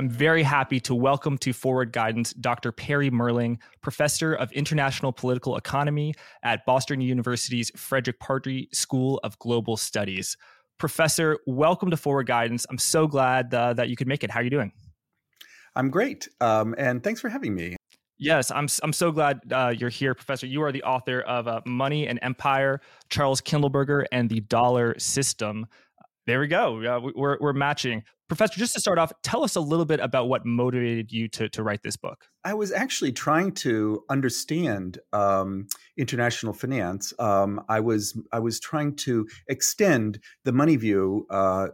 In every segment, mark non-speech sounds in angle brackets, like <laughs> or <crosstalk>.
I'm very happy to welcome to Forward Guidance Dr. Perry Mehrling, Professor of International Political Economy at Boston University's Frederick Pardee School of Global Studies. Professor, welcome to Forward Guidance. I'm so glad uh, that you could make it. How are you doing? I'm great, um, and thanks for having me. Yes, I'm. I'm so glad uh, you're here, Professor. You are the author of uh, "Money and Empire: Charles Kindleberger and the Dollar System." There we go. Uh, we're we're matching. Professor, just to start off, tell us a little bit about what motivated you to, to write this book. I was actually trying to understand um, international finance. Um, I was I was trying to extend the money view uh,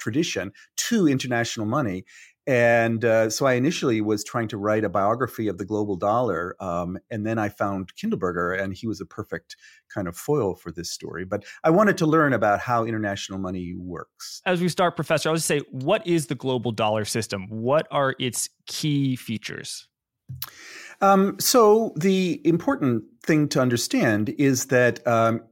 tradition to international money, and uh, so I initially was trying to write a biography of the global dollar, um, and then I found Kindleberger, and he was a perfect kind of foil for this story. But I wanted to learn about how international money works. As we start, Professor, I would say, what is the global dollar system? What are its key features? Um, so the important thing to understand is that um,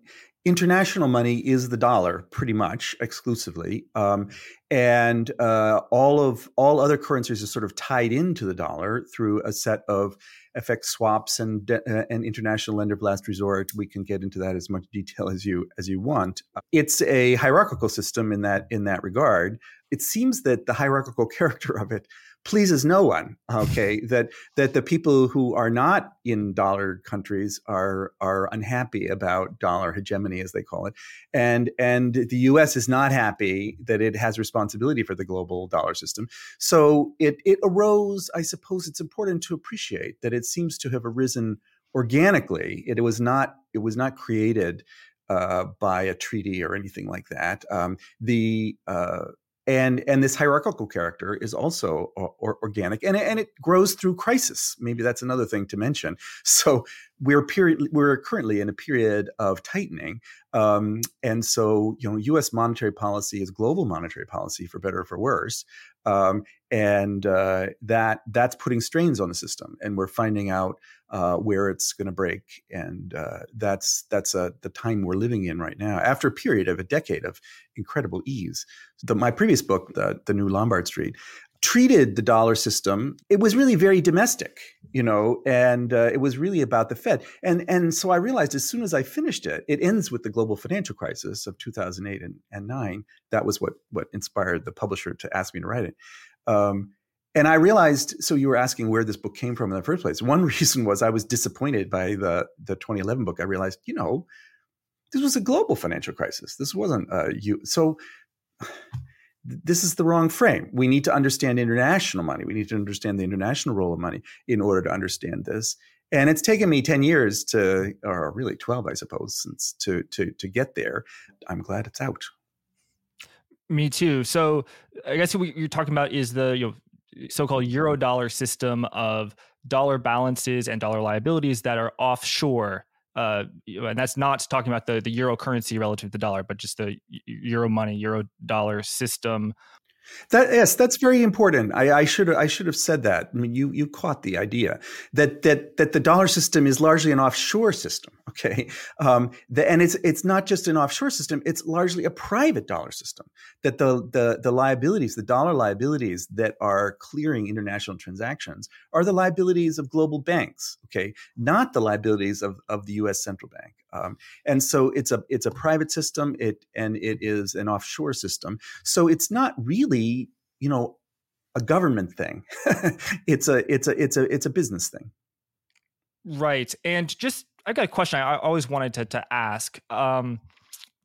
international money is the dollar pretty much exclusively um, and uh, all of all other currencies are sort of tied into the dollar through a set of FX swaps and uh, and international lender of last resort. We can get into that as much detail as you as you want. It's a hierarchical system in that in that regard. It seems that the hierarchical <laughs> character of it pleases no one. Okay, that that the people who are not in dollar countries are are unhappy about dollar hegemony, as they call it, and and the U.S. is not happy that it has responsibility for the global dollar system. So it it arose. I suppose it's important to appreciate that it seems to have arisen organically. It, was not it was not created. Uh, by a treaty or anything like that. Um, the uh, and and this hierarchical character is also or, organic and, and it grows through crisis. Maybe that's another thing to mention. <laughs> So we're period we're currently in a period of tightening um, and so you know us monetary policy is global monetary policy for better or for worse um, and uh, that that's putting strains on the system and we're finding out uh, where it's going to break and uh, that's that's uh, the time we're living in right now after a period of a decade of incredible ease. The, my previous book the, the new lombard street treated the dollar system it was really very domestic you know and uh, it was really about the fed and and so i realized as soon as i finished it it ends with the global financial crisis of 2008 and, and 9 that was what what inspired the publisher to ask me to write it um, and I realized, so you were asking where this book came from in the first place. One <laughs> reason was I was disappointed by the the 2011 book. I realized, you know, this was a global financial crisis. This wasn't a you. So this is the wrong frame. We need to understand international money. We need to understand the international role of money in order to understand this. And it's taken me 10 years to, or really 12, I suppose, since to to to get there. I'm glad it's out. Me too. So I guess what you're talking about is the you know so-called euro dollar system of dollar balances and dollar liabilities that are offshore uh, and that's not talking about the, the euro currency relative to the dollar, but just the euro money, euro dollar system that yes, that's very important. I, I, should I should have said that. I mean, you you caught the idea that that that the dollar system is largely an offshore system. <laughs> Okay, um, the, and it's it's not just an offshore system; it's largely a private dollar system. That the the the liabilities, the dollar liabilities that are clearing international transactions, are the liabilities of global banks. Okay, not the liabilities of of the U.S. central bank. Um, and so it's a it's a private system. It and it is an offshore system. So it's not really you know a government thing. <laughs> it's a it's a it's a it's a business thing. Right. And just I got a question I always wanted to to ask. Um,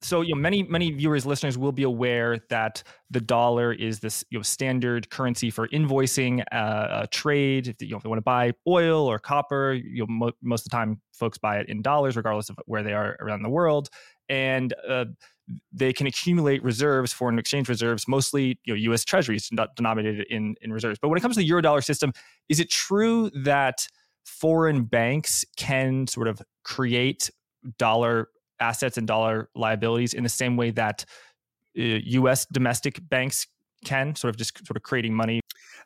so you know many many viewers listeners will be aware that the dollar is this you know standard currency for invoicing uh, a trade if you know if they want to buy oil or copper you know mo- most of the time folks buy it in dollars regardless of where they are around the world and uh, they can accumulate reserves foreign exchange reserves mostly you know US treasuries denominated in in reserves but when it comes to the euro dollar system is it true that foreign banks can sort of create dollar assets and dollar liabilities in the same way that uh, U.S. domestic banks can, sort of just sort of creating money?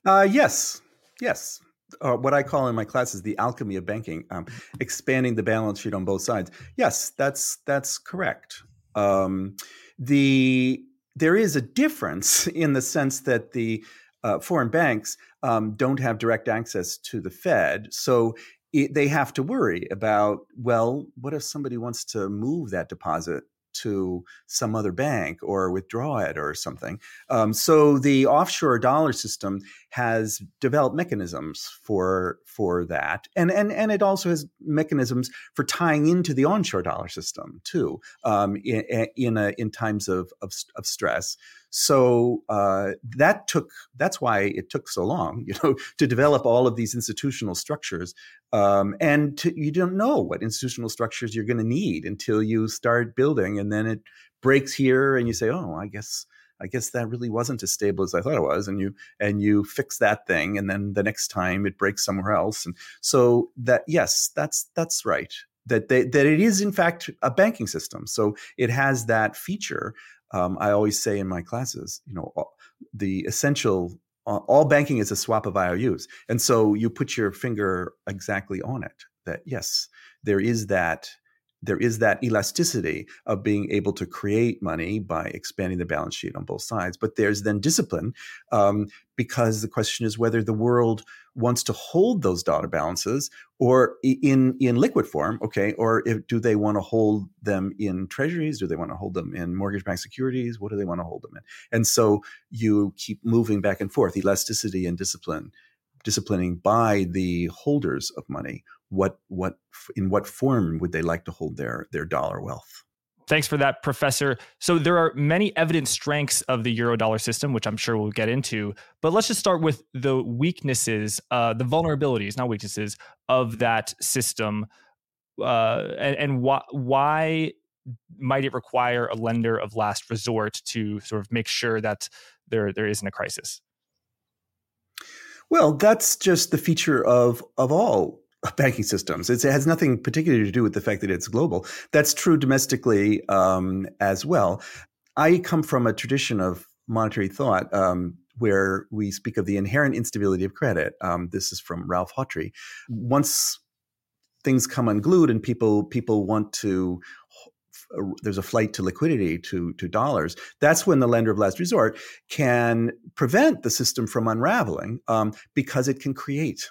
Uh, yes, yes. Uh, what I call in my classes the alchemy of banking, um, expanding the balance sheet on both sides. Yes, that's that's correct. Um, the there is a difference <laughs> in the sense that the uh, foreign banks um, don't have direct access to the Fed, so it, they have to worry about well, what if somebody wants to move that deposit to some other bank or withdraw it or something. Um, so the offshore dollar system has developed mechanisms for for that, and and and it also has mechanisms for tying into the onshore dollar system too um, in in, a, in times of, of, of stress. So uh, that took that's why it took so long, <laughs> you know, to develop all of these institutional structures. Um, and to, you don't know what institutional structures you're going to need until you start building, and then it breaks here, and you say, "Oh, I guess." I guess that really wasn't as stable as I thought it was, and you and you fix that thing, and then the next time it breaks somewhere else, and so that yes, that's that's right. That they, that it is in fact a banking system, so it has that feature um, I always say in my classes, you know, the essential, all banking is a swap of IOUs. And so you put your finger exactly on it that yes, there is that there is that elasticity of being able to create money by expanding the balance sheet on both sides. But there's then discipline um, because the question is whether the world wants to hold those dollar balances or in in liquid form, okay, or if, do they want to hold them in treasuries? Do they want to hold them in mortgage-backed securities? What do they want to hold them in? And so you keep moving back and forth, elasticity and discipline disciplining by the holders of money what what in what form would they like to hold their their dollar wealth Thanks for that, Professor. So, there are many evident strengths of the Eurodollar system, which I'm sure we'll get into. But let's just start with the weaknesses, uh, the vulnerabilities, not weaknesses, of that system. Uh, and, and wh- why might it require a lender of last resort to sort of make sure that there, there isn't a crisis? Well, that's just the feature of of all banking systems. It's, it has nothing particularly to do with the fact that it's global. That's true domestically um, as well. I come from a tradition of monetary thought um, where we speak of the inherent instability of credit. Um, this is from Ralph Hawtrey. Once things come unglued and people people want to there's a flight to liquidity to to dollars. That's when the lender of last resort can prevent the system from unraveling um, because it can create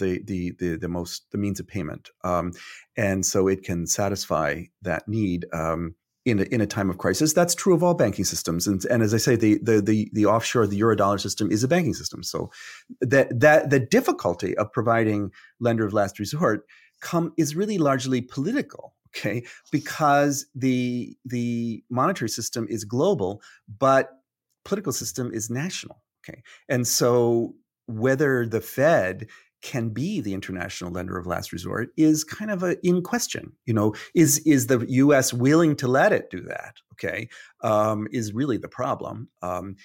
the the the, the most the means of payment, um, and so it can satisfy that need. Um, in a, in a time of crisis, that's true of all banking systems, and, and as I say, the, the the the offshore the eurodollar system is a banking system. So that that the difficulty of providing lender of last resort come is really largely political okay because the the monetary system is global but political system is national okay and so whether the fed can be the international lender of last resort is kind of a, in question. You know, is is the U.S. willing to let it do that? Okay, um, is really the problem. Um,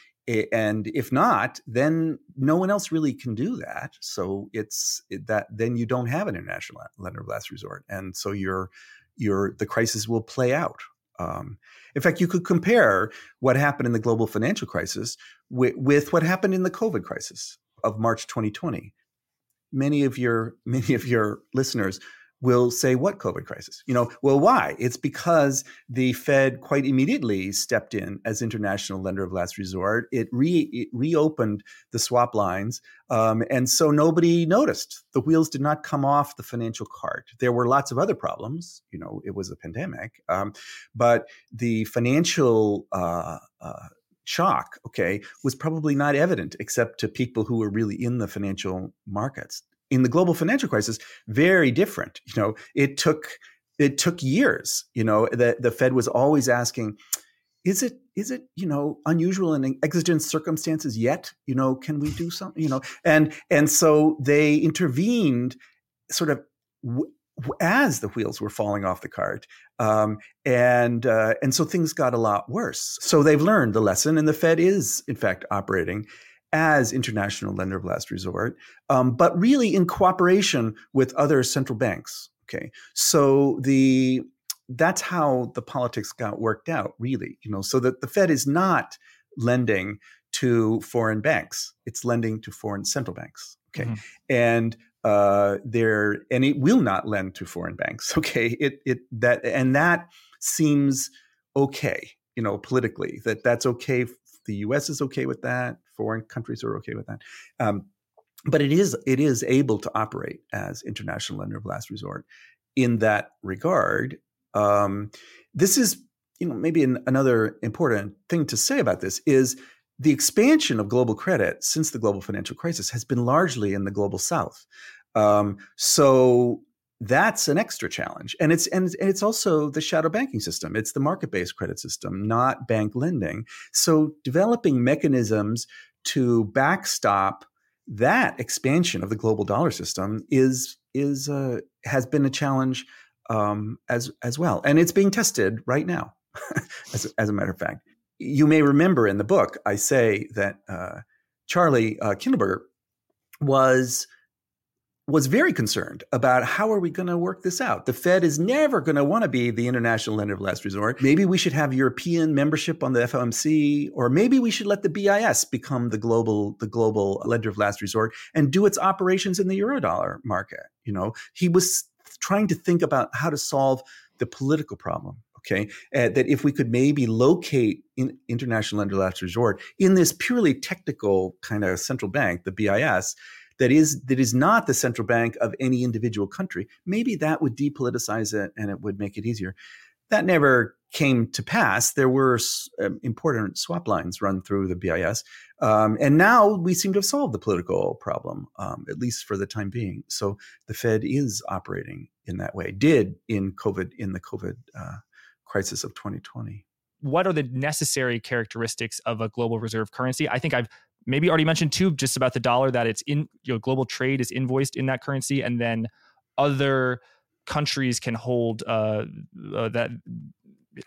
and if not, then no one else really can do that. So it's that then you don't have an international lender of last resort, and so your your the crisis will play out. Um, in fact, you could compare what happened in the global financial crisis with, with what happened in the COVID crisis of March 2020 many of your <laughs> many of your listeners will say what covid crisis? You know well why? It's because the fed quite immediately stepped in as international lender of last resort. It, re, it reopened the swap lines um, and so nobody noticed. The wheels did not come off the financial cart. There were lots of other problems. You know it was a pandemic um, but the financial uh, uh, shock, okay, was probably not evident except to people who were really in the financial markets. In the global financial crisis, very different. You know, it took it took years. You know, the the Fed was always asking, is it is it you know unusual in exigent circumstances yet? You know, can we do something? You know, and and so they intervened, sort of as the wheels were falling off the cart, um, and uh, and so things got a lot worse. So they've learned the lesson, and the Fed is in fact operating as international lender of last resort, um, but really in cooperation with other central banks. Okay, so the that's how the politics got worked out, really. You know, so that the Fed is not lending to foreign banks; it's lending to foreign central banks. Okay, mm-hmm. and uh, there and it will not lend to foreign banks. <laughs> Okay, it it that and that seems okay, you know, politically that that's okay. The U.S. is okay with that. Foreign countries are okay with that. Um, but it is it is able to operate as international lender of last resort in that regard. Um, this is you know maybe an, another important thing to say about this is the expansion of global credit since the global financial crisis has been largely in the global south. Um, so that's an extra challenge, and it's and it's also the shadow banking system. It's the market-based credit system, not bank lending. So developing mechanisms to backstop that expansion of the global dollar system is is uh, has been a challenge um, as as well, and it's being tested right now. <laughs> as, as a matter of fact, you may remember in the book I say that uh, Charlie uh, Kindleberger was was very concerned about how are we going to work this out. The Fed is never going to want to be the international lender of last resort. Maybe we should have European membership on the FOMC, or maybe we should let the BIS become the global the global lender of last resort and do its operations in the eurodollar market. You know, he was trying to think about how to solve the political problem. Okay, uh, that if we could maybe locate in international lender of last resort in this purely technical kind of central bank, the BIS that is that is not the central bank of any individual country, maybe that would depoliticize it and it would make it easier. That never came to pass. There were um, important swap lines run through the BIS, um, and now we seem to have solved the political problem, um, at least for the time being. So the Fed is operating in that way. Did in COVID in the COVID uh, crisis of 2020 what are the necessary characteristics of a global reserve currency? I think I've maybe already mentioned too, just about the dollar that it's in you know global trade is invoiced in that currency, and then other countries can hold uh, uh, that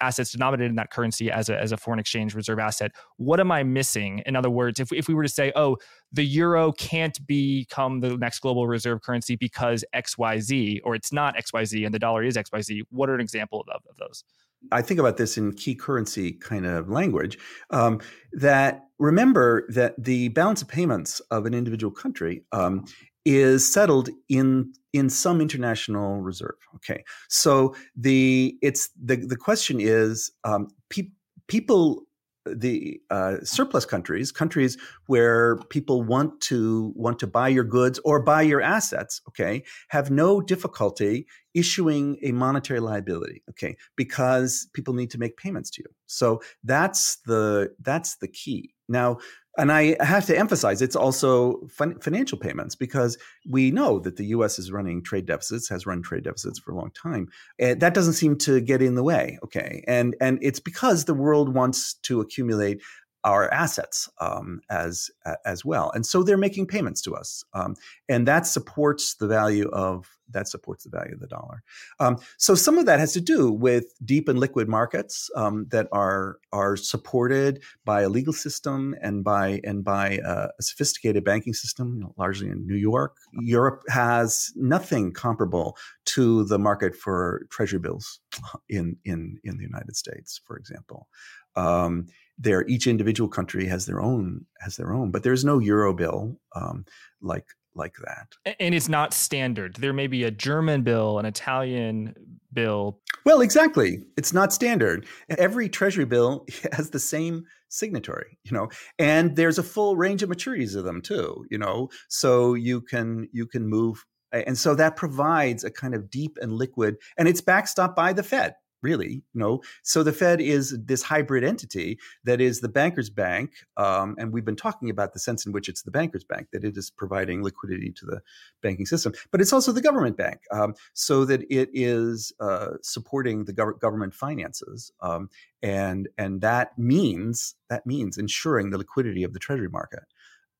assets denominated in that currency as a, as a foreign exchange reserve asset. What am I missing? In other words, if, if we were to say, oh, the euro can't become the next global reserve currency because XYZ, or it's not XYZ and the dollar is XYZ, what are an example of, of those? I think about this in key currency kind of language. Um, that remember that the balance of payments of an individual country um, is settled in in some international reserve. Okay, so the it's the the question is um, pe- people the uh, surplus countries, countries where people want to want to buy your goods or buy your assets, okay, have no difficulty issuing a monetary liability, okay, because people need to make payments to you. So that's the that's the key. Now, and I have to emphasize it's also fin- financial payments because we know that the U.S. is running trade deficits, has run trade deficits for a long time. And that doesn't seem to get in the way. Okay, and and it's because the world wants to accumulate our assets um, as as well, and so they're making payments to us, um, and that supports the value of that supports the value of the dollar. Um, so some of that has to do with deep and liquid markets um, that are are supported by a legal system and by and by a, a sophisticated banking system, you know, largely in New York. Europe has nothing comparable to the market for treasury bills in in in the United States, for example. Um, there each individual country has their own has their own but there's no euro bill um, like like that. And it's not standard. There may be a german bill an italian bill. Well exactly. It's not standard. Every treasury bill <laughs> has the same signatory you know and there's a full range of maturities of them too you know? So you can you can move and so that provides a kind of deep and liquid and it's backstopped by the fed really you know? So the fed is this hybrid entity that is the bankers bank um, and we've been talking about the sense in which it's the bankers bank that it is providing liquidity to the banking system but it's also the government bank um, so that it is uh, supporting the gov- government finances um, and and that means that means ensuring the liquidity of the treasury market.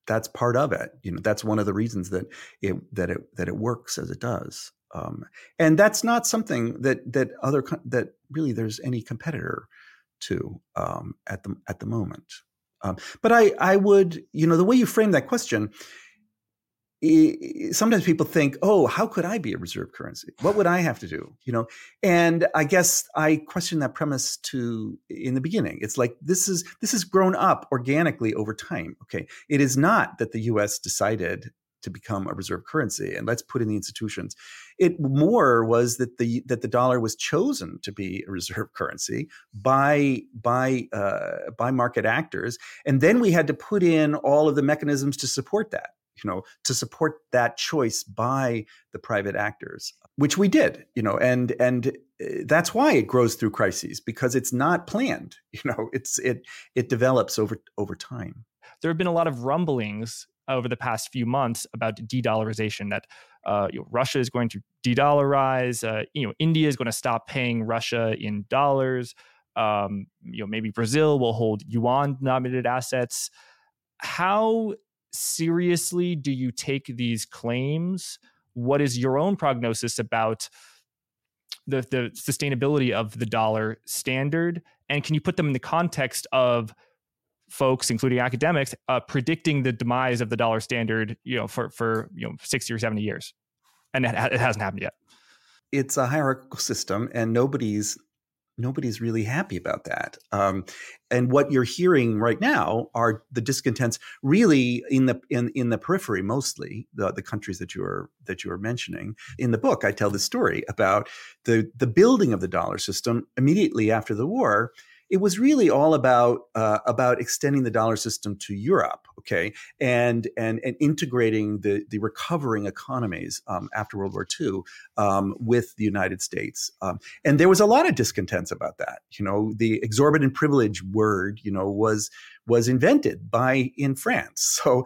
That's part of it you know that's one of the reasons that it that it that it works as it does um, and that's not something that that other that really there's any competitor to um, at the at the moment. Um, but I I would you know the way you frame that question. sometimes people think, "Oh, how could I be a reserve currency? What would I have to do?" You know, and I guess I question that premise to in the beginning. It's like this is this has grown up organically over time. Okay, it is not that the U.S. decided to become a reserve currency and let's put in the institutions. It more was that the that the dollar was chosen to be a reserve <laughs> currency by by uh, by market actors, and then we had to put in all of the mechanisms to support that you know to support that choice by the private actors which we did you know and and uh, that's why it grows through crises because it's not planned <laughs> you know it's it it develops over over time there have been a lot of rumblings over the past few months about de-dollarization that uh, you know, Russia is going to de-dollarize. Uh, you know, India is going to stop paying Russia in dollars. Um, you know, maybe Brazil will hold yuan-denominated assets. How seriously do you take these claims? What is your own prognosis about the, the sustainability of the dollar standard? And can you put them in the context of folks, including academics, uh, predicting the demise of the dollar standard, you know, for for you know sixty or seventy years, and it, it hasn't happened yet. It's a hierarchical system, and nobody's nobody's really happy about that. Um, and what you're hearing right now are the discontents, really in the in in the periphery, mostly the the countries that you are that you are mentioning. In the book, I tell the story about the the building of the dollar system immediately after the war it was really all about uh, about extending the dollar system to Europe, okay, and and and integrating the the recovering economies um, after World War II um, with the United States, um, and there was a lot of discontents about that. You know, the exorbitant privilege word, you know, was was invented by in France, <laughs> so.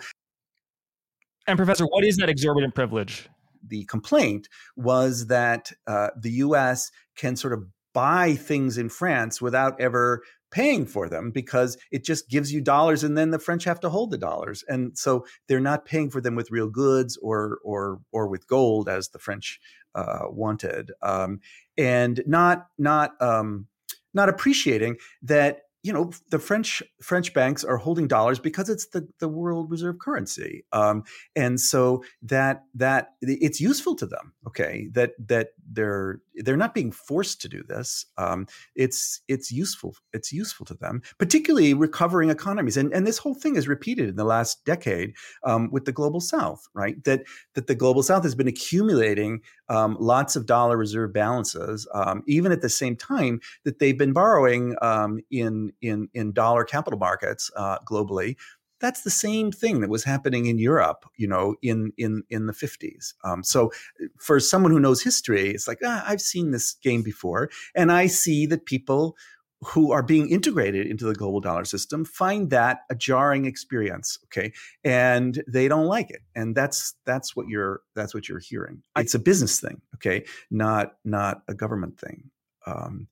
And professor, what is that exorbitant privilege? The complaint was that uh, the U.S. can sort of buy things in France without ever paying for them because it just gives you dollars and then the French have to hold the dollars. And so they're not paying for them with real goods or or or with gold as the French uh, wanted. Um, and not not um, not appreciating that you know the French French banks are holding dollars because it's the the world reserve currency, um, and so that that it's useful to them. Okay, that that they're they're not being forced to do this. Um, it's it's useful it's useful to them, particularly recovering economies. And and this whole thing is repeated in the last decade um, with the global South, right? That that the global South has been accumulating um, lots of dollar reserve balances, um, even at the same time that they've been borrowing um, in in in dollar capital markets uh, globally that's the same thing that was happening in Europe, you know, in in in the 50s. Um, so for someone who knows history, it's like ah, I've seen this game before, and I see that people who are being integrated into the global dollar system find that a jarring experience okay? And they don't like it and that's that's what you're that's what you're hearing. It's a business thing okay? Not not a government thing um,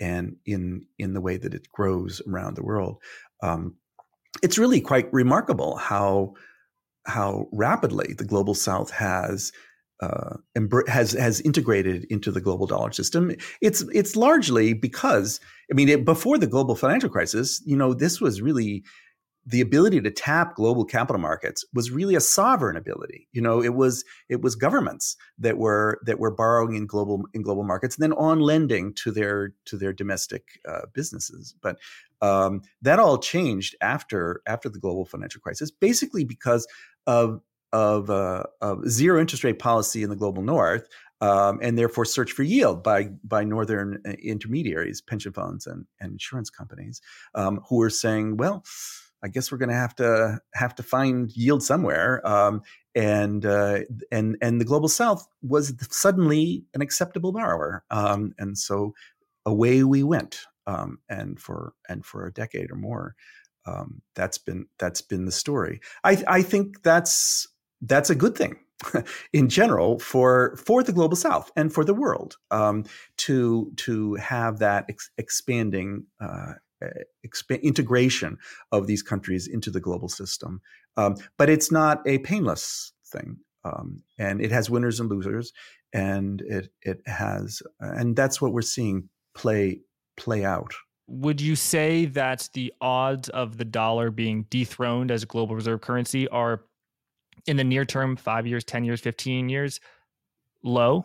and in in the way that it grows around the world. Um, it's really quite remarkable how how rapidly the global South has uh, has has integrated into the global dollar system. It's it's largely because I mean it, before the global financial crisis, you know, this was really the ability to tap global capital markets was really a sovereign ability. You know, it was it was governments that were that were borrowing in global in global markets and then on lending to their to their domestic uh, businesses. But um, that all changed after after the global financial crisis, basically because of of, uh, of zero interest rate policy in the global north, um, and therefore search for yield by by northern uh, intermediaries, pension funds, and, and insurance companies, um, who are saying, well I guess we're going to have to have to find yield somewhere. Um, and uh, and and the global south was suddenly an acceptable borrower, um, and so away we went. Um, and for and for a decade or more, um, that's been that's been the story. I, I think that's that's a good thing <laughs> in general for for the global south and for the world um, to to have that ex- expanding uh, exp- integration of these countries into the global system. Um, but it's not a painless thing, um, and it has winners and losers, and it it has, and that's what we're seeing play play out. Would you say that the odds of the dollar being dethroned as a global reserve currency are in the near term, five years, 10 years, 15 years, low?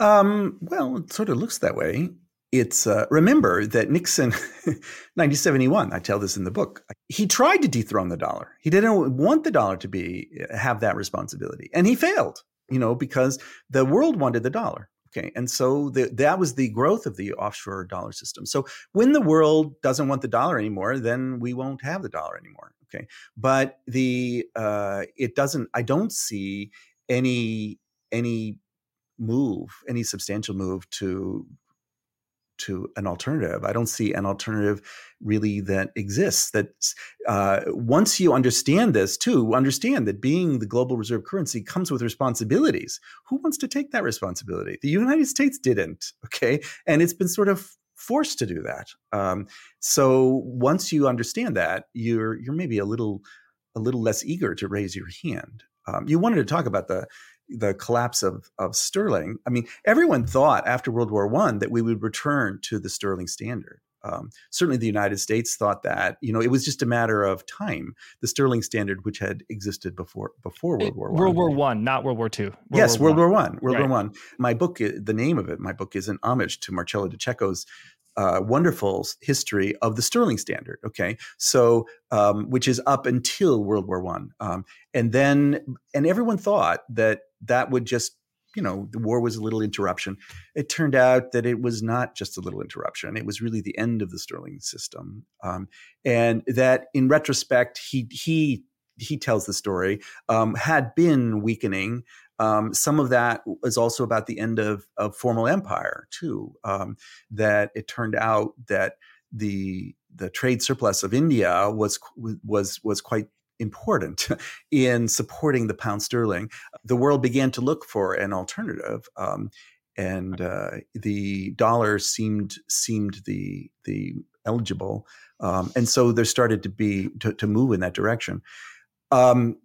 Um, well, it sort of looks that way. it's uh, remember that Nixon, <laughs> 1971. I tell this in the book. He tried to dethrone the dollar. He didn't want the dollar to be have that responsibility, and he failed. You know, because the world wanted the dollar. Okay, and so the, that was the growth of the offshore dollar system. So when the world doesn't want the dollar anymore, then we won't have the dollar anymore. Okay, but the uh, it doesn't. I don't see any any move, any substantial move to to an alternative. I don't see an alternative really that exists. That uh, once you understand this, too, understand that being the global reserve currency comes with responsibilities. Who wants to take that responsibility? The United States didn't. Okay, and it's been sort of forced to do that. Um, so once you understand that, you're you're maybe a little a little less eager to raise your hand. Um, you wanted to talk about the the collapse of of sterling. I mean, everyone thought after World War One that we would return to the sterling standard. Um, certainly, the United States thought that. You know, it was just a matter of time. The sterling standard, which had existed before before World War One, World War One, not World War Two. yes, World War One. World right. War One. My book, the name of it, my book is an homage to Marcello de Cecco's uh, wonderful history of the sterling standard. Okay, so um, which is up until World War One, um, and then and everyone thought that that would just you know the war was a little interruption. It turned out that it was not just a little interruption; it was really the end of the sterling system, um, and that in retrospect he he he tells the story um, had been weakening um, some of that was also about the end of, of formal empire too. Um, that it turned out that the the trade surplus of India was was was quite important <laughs> in supporting the pound sterling. The world began to look for an alternative, um, and uh, the dollar seemed seemed the the eligible, um, and so there started to be to, to move in that direction. Um,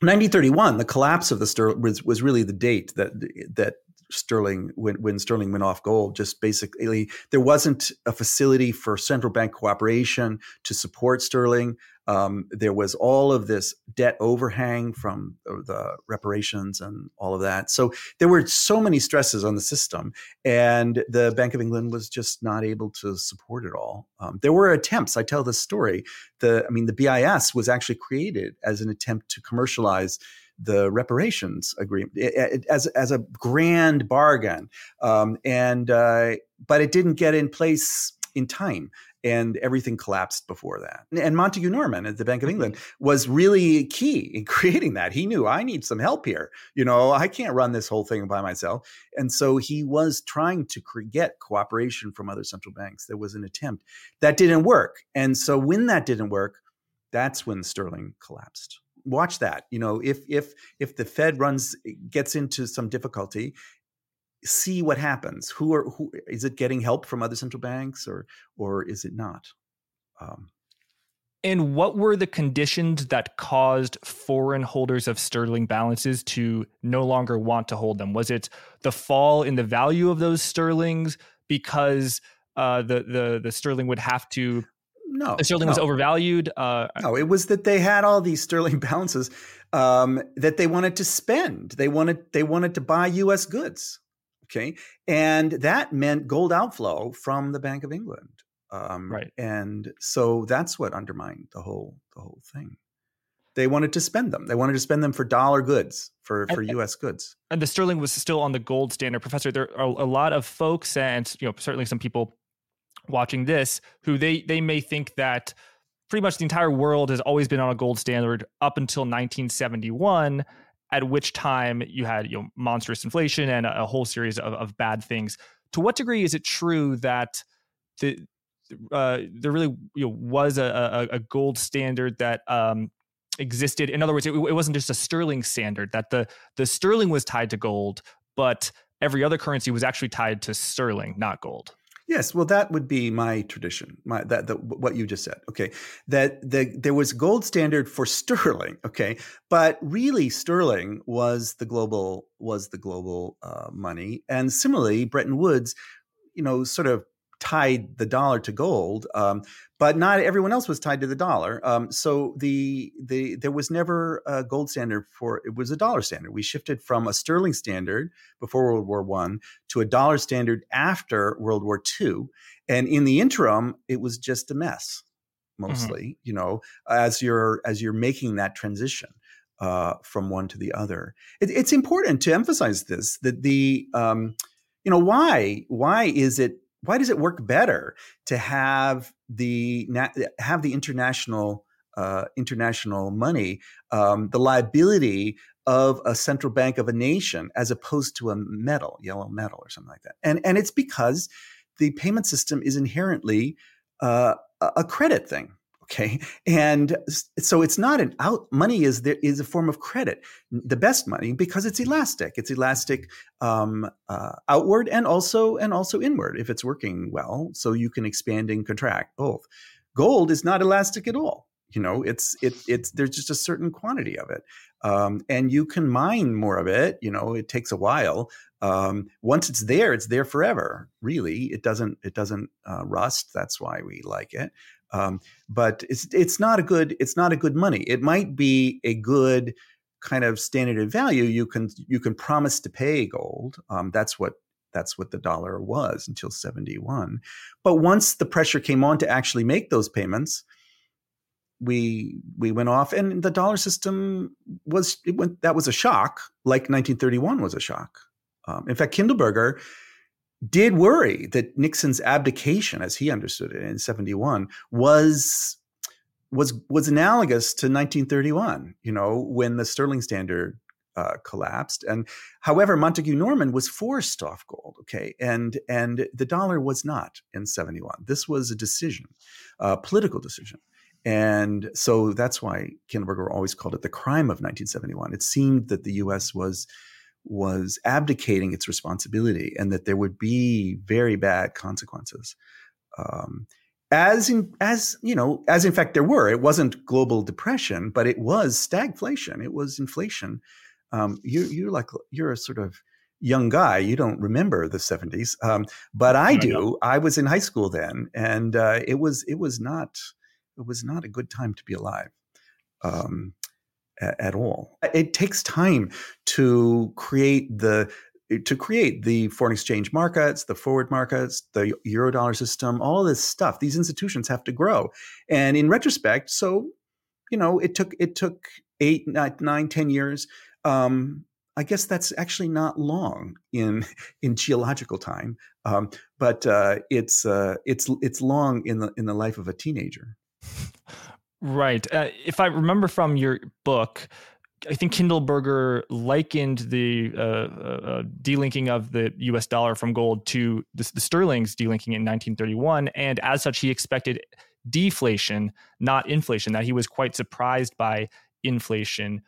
1931, the collapse of the sterling was, was really the date that that sterling when, when sterling went off gold. Just basically, there wasn't a facility for central bank cooperation to support sterling. Um, there was all of this debt overhang from the reparations and all of that. So there were so many stresses on the system, and the Bank of England was just not able to support it all. Um, there were attempts. I tell this story. The I mean, the BIS was actually created as an attempt to commercialize the reparations agreement as as a grand bargain, um, and uh, but it didn't get in place in time and everything collapsed before that. And Montagu Norman at the Bank of mm-hmm. England was really key in <laughs> creating that. He knew I need some help here. You know, I can't run this whole thing by myself. And so he was trying to get cooperation from other central banks. There was an attempt that didn't work. And so when that didn't work, that's when sterling collapsed watch that you know if if if the fed runs gets into some difficulty see what happens. Who are who is it getting help from other central banks or or is it not? Um, and what were the conditions that caused foreign holders of sterling balances to no longer want to hold them? Was it the fall in the value of those sterlings because uh, the the the sterling would have to no, the sterling no. was overvalued. Uh, no, it was that they had all these sterling <laughs> balances um, that they wanted to spend. They wanted they wanted to buy U.S. goods. Okay. And that meant gold outflow from the Bank of England. Um, right. And so that's what undermined the whole the whole thing. They wanted to spend them. They wanted to spend them for dollar goods, for, for and, U.S. goods. And the sterling was still on the gold standard, Professor. There are a lot of folks, and you know certainly some people watching this, who they they may think that pretty much the entire world has always been on a gold standard up until 1971 at which time you had you know monstrous inflation and a, a whole series of, of, bad things. To what degree is it true that the uh, there really you know, was a, a, a, gold standard that um, existed? In other words, it, it wasn't just a sterling standard that the the sterling was tied to gold, but every other currency was actually tied to sterling, not gold. Yes, well, that would be my tradition. My that the, what you just said. Okay, that the, there was gold standard for <laughs> sterling. Okay, but really sterling was the global was the global uh, money, and similarly, Bretton Woods, you know, sort of tied the dollar to gold, um, but not everyone else was tied to the dollar. Um, so the the there was never a gold standard for it was a dollar standard. We shifted from a sterling standard before World War One to a dollar standard after World War Two, and in the interim, it was just a mess, mm-hmm. mostly. Mm-hmm. You know, as you're as you're making that transition. Uh, from one to the other, it, it's important to emphasize this that the um, you know why why is it why does it work better to have the have the international uh, international money um, the liability of a central bank of a nation as opposed to a metal yellow metal or something like that? And and it's because the payment system is inherently uh, a credit thing okay? <laughs> And so it's not an out money is there is a form of credit the best money because it's elastic. It's elastic um, uh, outward and also and also inward if it's working well so you can expand and contract both. Gold is not elastic at all you know? It's it, it's there's just a certain quantity of it um, and you can mine more of it you know? It takes a while um, once it's there it's there forever really. It doesn't it doesn't uh, rust that's why we like it um, but it's it's not a good it's not a good money. It might be a good kind of standard of value. You can you can promise to pay gold. Um, that's what that's what the dollar was until 71. But once the pressure came on to actually make those payments, we we went off and the dollar system was it went that was a shock like 1931 was a shock. Um, in fact, Kindleberger did worry that Nixon's abdication, as he understood it in 71, was was was analogous to 1931, you know, when the sterling standard uh, collapsed. And however, Montagu Norman was forced off gold, okay, and and the dollar was not in 71. This was a decision, a political decision. And so that's why Kindleberger always called it the crime of 1971. It seemed that the U.S. was was abdicating its responsibility and that there would be very bad consequences. Um, as in, as you know, as in fact there were. It wasn't global depression, but it was stagflation. It was inflation. Um, you, you're like you're a sort of young guy. You don't remember the '70s, um, but I do. I was in high school then, and uh, it was it was not it was not a good time to be alive. Um, at all. It takes time to create the to create the foreign exchange markets, the forward markets, the eurodollar system, all this stuff. These institutions have to grow. And in retrospect, so you know, it took it took eight, nine, ten years. Um, I guess that's actually not long in <laughs> in geological time, um, but uh, it's uh, it's it's long in the in the life of a teenager. <laughs> Right. Uh, if I remember from your book, I think Kindleberger likened the uh, uh, uh delinking of the U.S. dollar from gold to the, the, sterling's delinking in 1931, and as such, he expected deflation, not inflation. That he was quite surprised by inflation.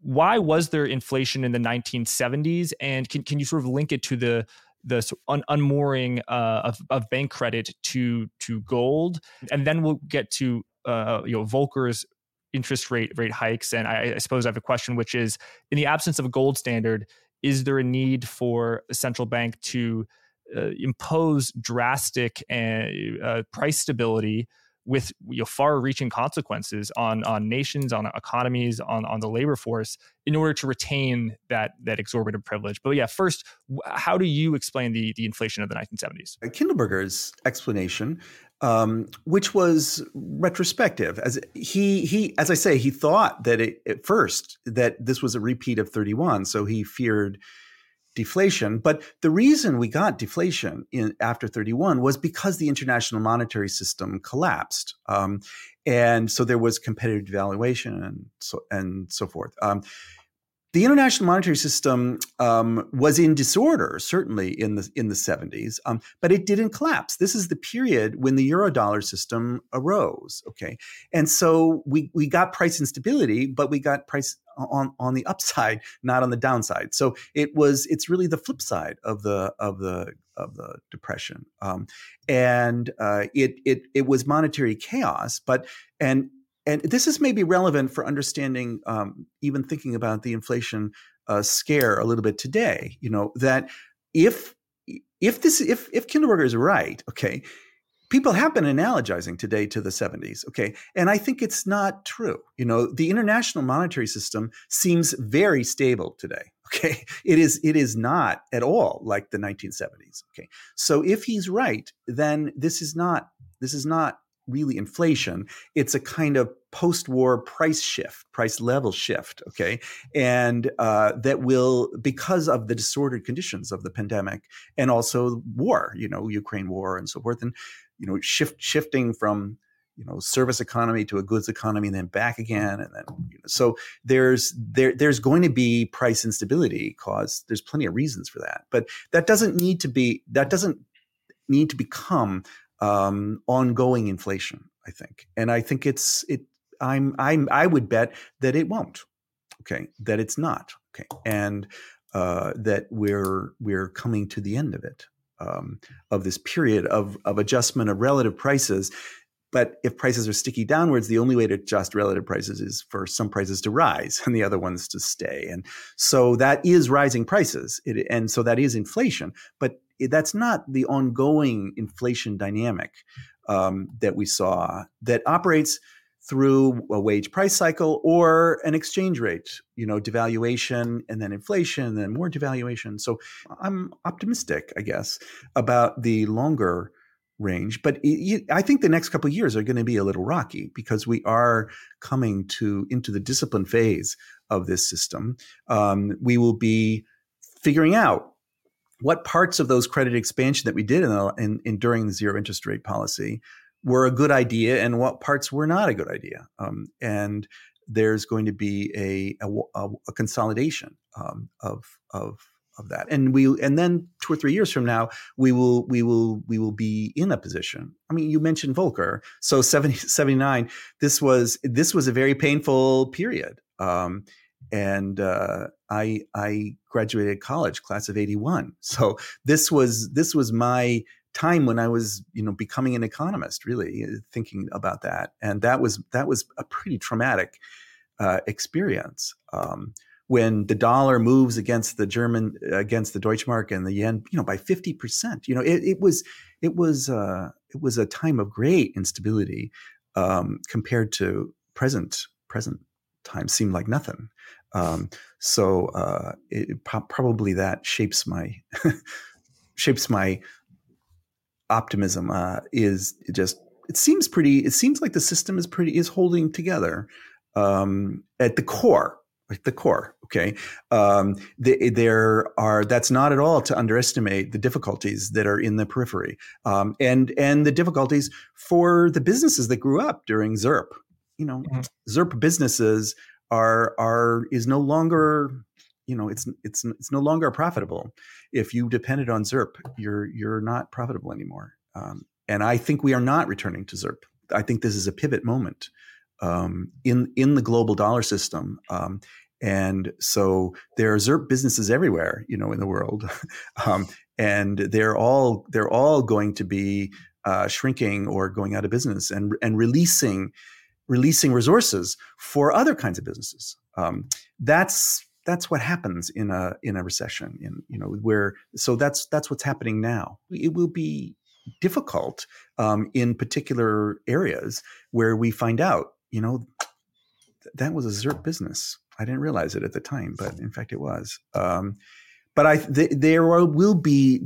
Why was there inflation in the 1970s? And can can you sort of link it to the the un- unmooring uh, of, of bank credit to to gold, and then we'll get to uh, you know Volcker's interest rate rate hikes. And I, I, suppose I have a question, which is, in the absence of a gold standard, is there a need for a central bank to uh, impose drastic uh, uh price stability with you know, far-reaching consequences on on nations, on economies, on on the labor force, in order to retain that that exorbitant privilege. But yeah, first, how do you explain the the inflation of the 1970s? Kindleberger's explanation um, which was retrospective. As he he, as I say, he thought that it, at first that this was a repeat of 31, so he feared deflation. But the reason we got deflation in after 31 was because the international monetary system collapsed, um, and so there was competitive devaluation and so and so forth. Um, the international monetary system um, was in disorder, certainly in the in the 70s, um, but it didn't collapse. This is the period when the eurodollar system arose. Okay, and so we we got price instability, but we got price on on the upside, not on the downside. So it was it's really the flip side of the of the of the depression, um, and uh, it it it was monetary chaos, but and and this is maybe relevant for understanding, um, even thinking about the inflation uh, scare a little bit today. You know that if if this if if Kindleberger is right, okay, people have been analogizing today to the 70s okay and i think it's not true you know the international monetary system seems very stable today <laughs> okay it is it is not at all like the 1970s okay so if he's right then this is not this is not really inflation it's a kind of post-war price shift price level shift okay? And uh, that will because of the disordered conditions of the pandemic and also war you know ukraine war and so forth and you know shift shifting from you know service economy to a goods economy and then back again and then you know, so there's there there's going to be price instability cause there's plenty of reasons for that. But that doesn't need to be that doesn't need to become um, ongoing inflation i think and i think it's it i'm i'm i would bet that it won't okay that it's not okay and uh, that we're we're coming to the end of it um, of this period of, of adjustment of relative prices. But if prices are sticky downwards, the only way to adjust relative prices is for some prices to rise <laughs> and the other ones to stay. And so that is rising prices. It, and so that is inflation. But that's not the ongoing inflation dynamic um, that we saw that operates through a wage price cycle or an exchange rate, you know, devaluation and then inflation and then more devaluation. So I'm optimistic, I guess, about the longer range. But it, I think the next couple of years are going to be a little rocky because we are coming to into the discipline phase of this system. Um, we will be figuring out what parts of those credit expansion that we did in, the, in, in during the zero interest rate policy were a good idea and what parts were not a good idea. Um, and there's going to be a, a, a consolidation um, of, of, of that. And we, and then two or three years from now, we will, we will, we will be in a position. I mean, you mentioned Volcker. So 70, 79, this was, this was a very painful period. Um, and uh, I, I graduated college class of 81. <laughs> So this was, this was my, time when I was, you know, becoming an economist, really uh, thinking about that, and that was that was a pretty traumatic uh, experience. Um, when the dollar moves against the German, against the Deutschmark and the yen, you know, by fifty percent, you know, it, it, was it was uh, it was a time of great instability um, compared to present present time seemed like nothing. Um, so uh, it, probably that shapes my <laughs> shapes my optimism uh, is just it seems pretty it seems like the system is pretty is holding together um, at the core like the core okay um, the, there are that's not at all to underestimate the difficulties that are in the periphery um, and and the difficulties for the businesses that grew up during ZIRP you know mm-hmm. ZIRP businesses are are is no longer you know it's it's it's no longer profitable. If you depended on ZIRP you're you're not profitable anymore. Um, and i think we are not returning to ZIRP. I think this is a pivot moment um, in in the global dollar system. Um, and so there are ZIRP businesses everywhere you know in the world. <laughs> Um, and they're all they're all going to be uh, shrinking or going out of business and and releasing releasing resources for other kinds of businesses. Um, that's that's what happens in a in a recession in you know where so that's that's what's happening now. It will be difficult um, in particular areas where we find out you know th- that was a ZIRP business. I didn't realize it at the time but in fact it was. Um, but i th- there will be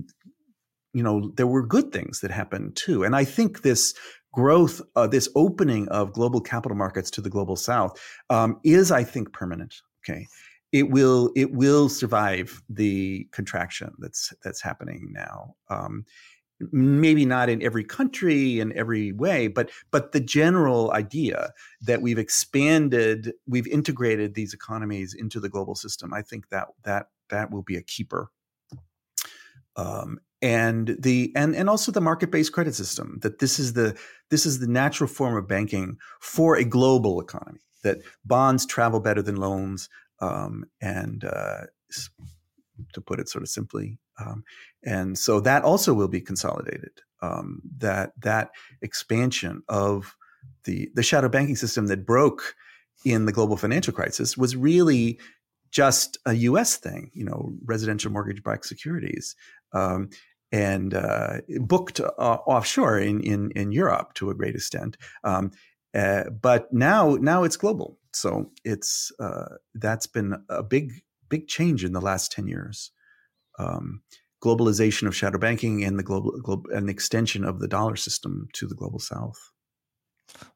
you know there were good things that happened too. And i think this growth uh, this opening of global capital markets to the global south um, is i think permanent okay it will it will survive the contraction that's that's happening now. Um, maybe not in every country in every way, but but the general idea that we've expanded, we've integrated these economies into the global system. I think that that that will be a keeper. Um, and the and and also the market-based credit system that this is the this is the natural form of banking for a global economy that bonds travel better than loans um, and uh, to put it sort of simply. Um, and so that also will be consolidated. Um, that that expansion of the the shadow banking system that broke in the global financial crisis was really just a U.S. thing, you know, residential mortgage-backed securities, um, and uh, booked uh, offshore in, in in Europe to a great extent. Um, uh, but now now it's global, so it's uh, that's been a big big change in the last ten years. Um, globalization of shadow banking and the global, global an extension of the dollar system to the global south.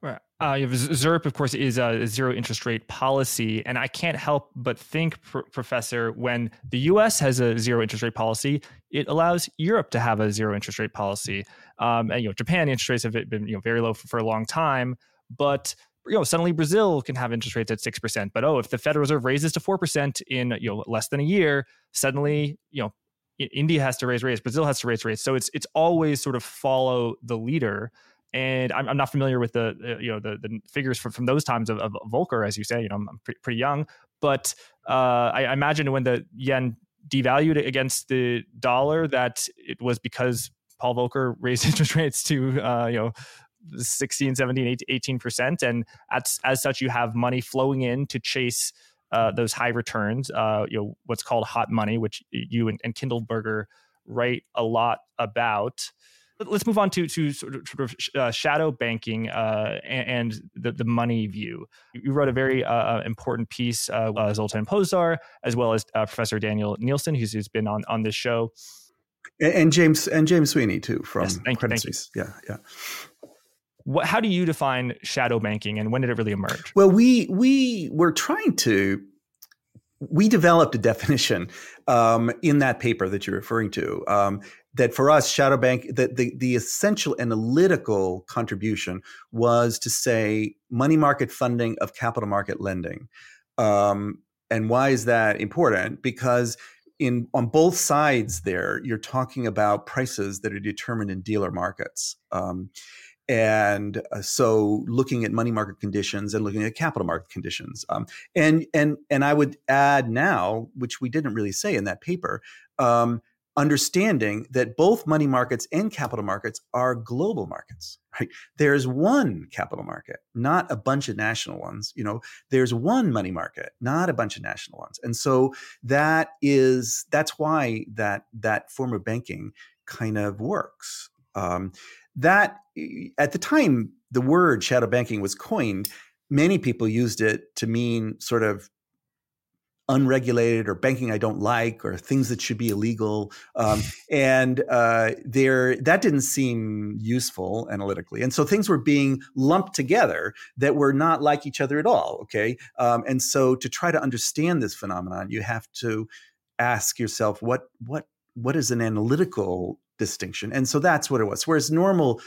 Right. Uh, ZIRP, of course, is a zero interest rate policy, and I can't help but think, pr- Professor, when the U.S. has a zero interest rate policy, it allows Europe to have a zero interest rate policy. Um, and you know, Japan interest rates have been you know very low for, for a long time, but you know suddenly Brazil can have interest rates at six percent. But oh, if the Federal Reserve raises to four percent in you know less than a year, suddenly you know India has to raise rates, Brazil has to raise rates. So it's it's always sort of follow the leader and I'm, I'm, not familiar with the uh, you know the, the figures from, from those times of, of Volcker, as you say. You know, I'm, pretty, pretty young, but uh, I, I, imagine when the yen devalued against the dollar, that it was because Paul Volcker <laughs> raised interest rates to uh, you know 16, 17, 18 percent, and as, as such, you have money flowing in to chase. Uh, those high returns, uh, you know what's called hot money, which you and, and Kindleberger write a lot about let's move on to to sort of, sort of uh, shadow banking uh, and, and, the, the money view. You wrote a very uh, uh important piece, uh, uh, Zoltan Pozsar, as well as Professor Daniel Neilson, who's, who's been on on this show, and, and James and James Sweeney too from yes, thank, Credit Suisse. Yeah, yeah. What, how do you define shadow banking, and when did it really emerge? Well, we we were trying to we developed a definition um, in that paper that you're referring to. Um, that for us, shadow bank, the, the, the essential analytical contribution was to say money market funding of capital market lending. Um, and why is that important? Because in on both sides there, you're talking about prices that are determined in dealer markets. And uh, so looking at money market conditions and looking at capital market conditions um, and and and i would add now which we didn't really say in that paper um, understanding that both money markets and capital markets are global markets <laughs> right? There's one capital market not a bunch of national ones you know? There's one money market not a bunch of national ones and so that is that's why that that form of banking kind of works um, that at the time the word shadow banking was coined many people used it to mean sort of unregulated or banking I don't like or things that should be illegal. Um, <laughs> and uh, there, that didn't seem useful analytically. And so things were being lumped together that were not like each other at all. Okay. Um, and so to try to understand this phenomenon, you have to ask yourself what, what, what is an analytical distinction? And so that's what it was. Whereas normal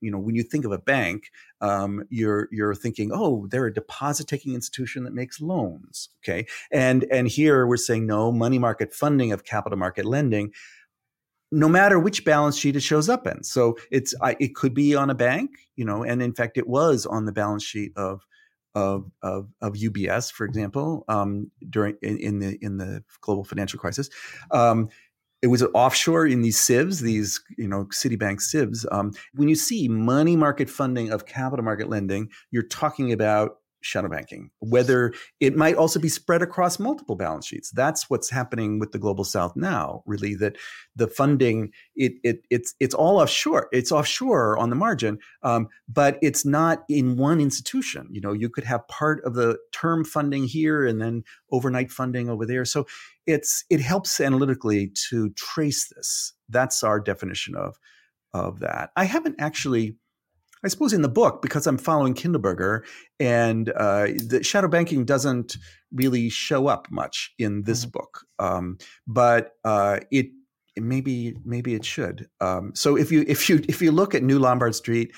you know when you think of a bank um, you're you're thinking oh they're a deposit taking institution that makes loans okay and and here we're saying no money market funding of capital market lending no matter which balance sheet it shows up in so it's I, it could be on a bank you know and in fact it was on the balance sheet of of of, of UBS, for example, um, during in, in, the in the global financial crisis. Um, it was offshore in these SIVs, these you know Citibank SIVs. Um, when you see money market funding of capital market lending, you're talking about shadow banking. Whether it might also be spread across multiple balance sheets. That's what's happening with the global south now. Really, that the funding it, it it's it's all offshore. It's offshore on the margin, um, but it's not in one institution. You know, you could have part of the term funding here and then overnight funding over there. So it's it helps analytically to trace this. That's our definition of of that. I haven't actually. I suppose in the book, because I'm following Kindleberger, and uh, the shadow banking doesn't really show up much in this mm-hmm. book, um, but uh, it maybe maybe it should. Um, so if you if you if you look at New Lombard Street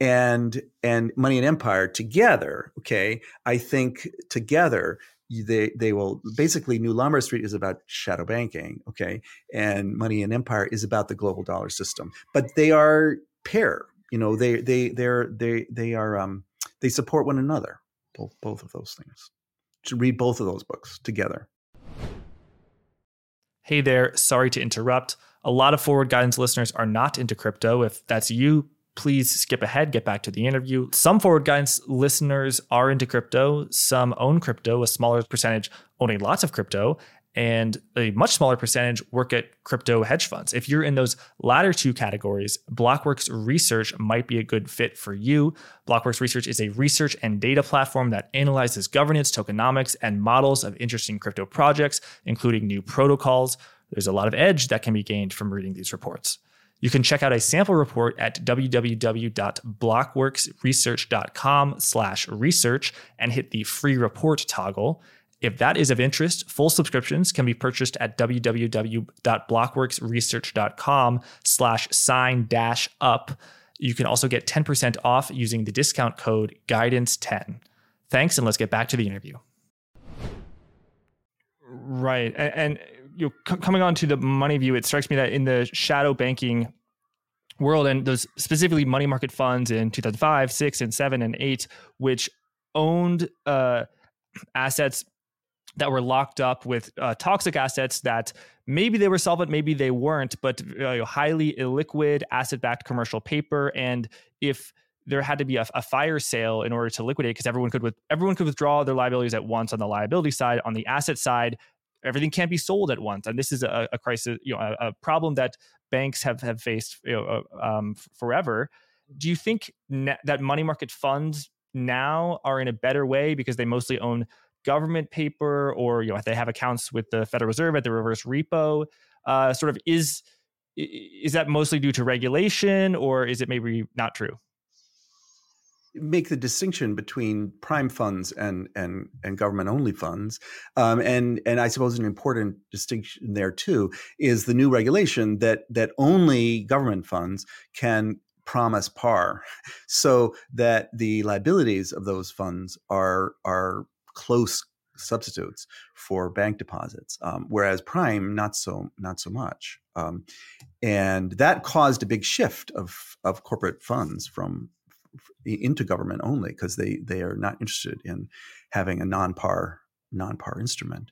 and and Money and Empire together, okay, I think together they they will basically New Lombard Street is about shadow banking, okay, and Money and Empire is about the global dollar system. But they are pair, you know, they they they're they they are um they support one another. Both both of those things. To read both of those books together. Hey there, sorry to interrupt. A lot of forward guidance listeners are not into crypto. If that's you, please skip ahead, get back to the interview. Some forward guidance listeners are into crypto, some own crypto, a smaller percentage owning lots of crypto. And a much smaller percentage work at crypto hedge funds. If you're in those latter two categories, Blockworks Research might be a good fit for you. Blockworks Research is a research and data platform that analyzes governance, tokenomics, and models of interesting crypto projects, including new protocols. There's a lot of edge that can be gained from reading these reports. You can check out a sample report at www.blockworksresearch.com slash research and hit the free report toggle. If that is of interest, full subscriptions can be purchased at www.blockworksresearch.com slash sign dash up. You can also get 10% off using the discount code guidance10. Thanks, and let's get back to the interview. Right. And, and you know, c- coming on to the money view, it strikes me that in the shadow banking world and those specifically money market funds in 2005, 6 and 7 and 8 which owned uh, assets that were locked up with uh, toxic assets that maybe they were solvent, maybe they weren't, but uh, highly illiquid asset-backed commercial paper. And if there had to be a, a fire sale in order to liquidate, because everyone could with everyone could withdraw their liabilities at once on the liability side. On the asset side, everything can't be sold at once, and this is a, a crisis, you know, a, a, problem that banks have have faced you know, uh, um, forever. Do you think ne- that money market funds now are in a better way because they mostly own government paper or you know if they have accounts with the Federal Reserve at the reverse repo? Uh, sort of is is that mostly due to regulation or is it maybe not true? make the distinction between prime funds and and and government only funds um, and and I suppose an important distinction there too is the new regulation that that only government funds can promise par <laughs> so that the liabilities of those funds are are close substitutes for bank deposits, um, whereas prime not so not so much, um, and that caused a big shift of of corporate funds from into government only because they they are not interested in having a non-par non-par instrument.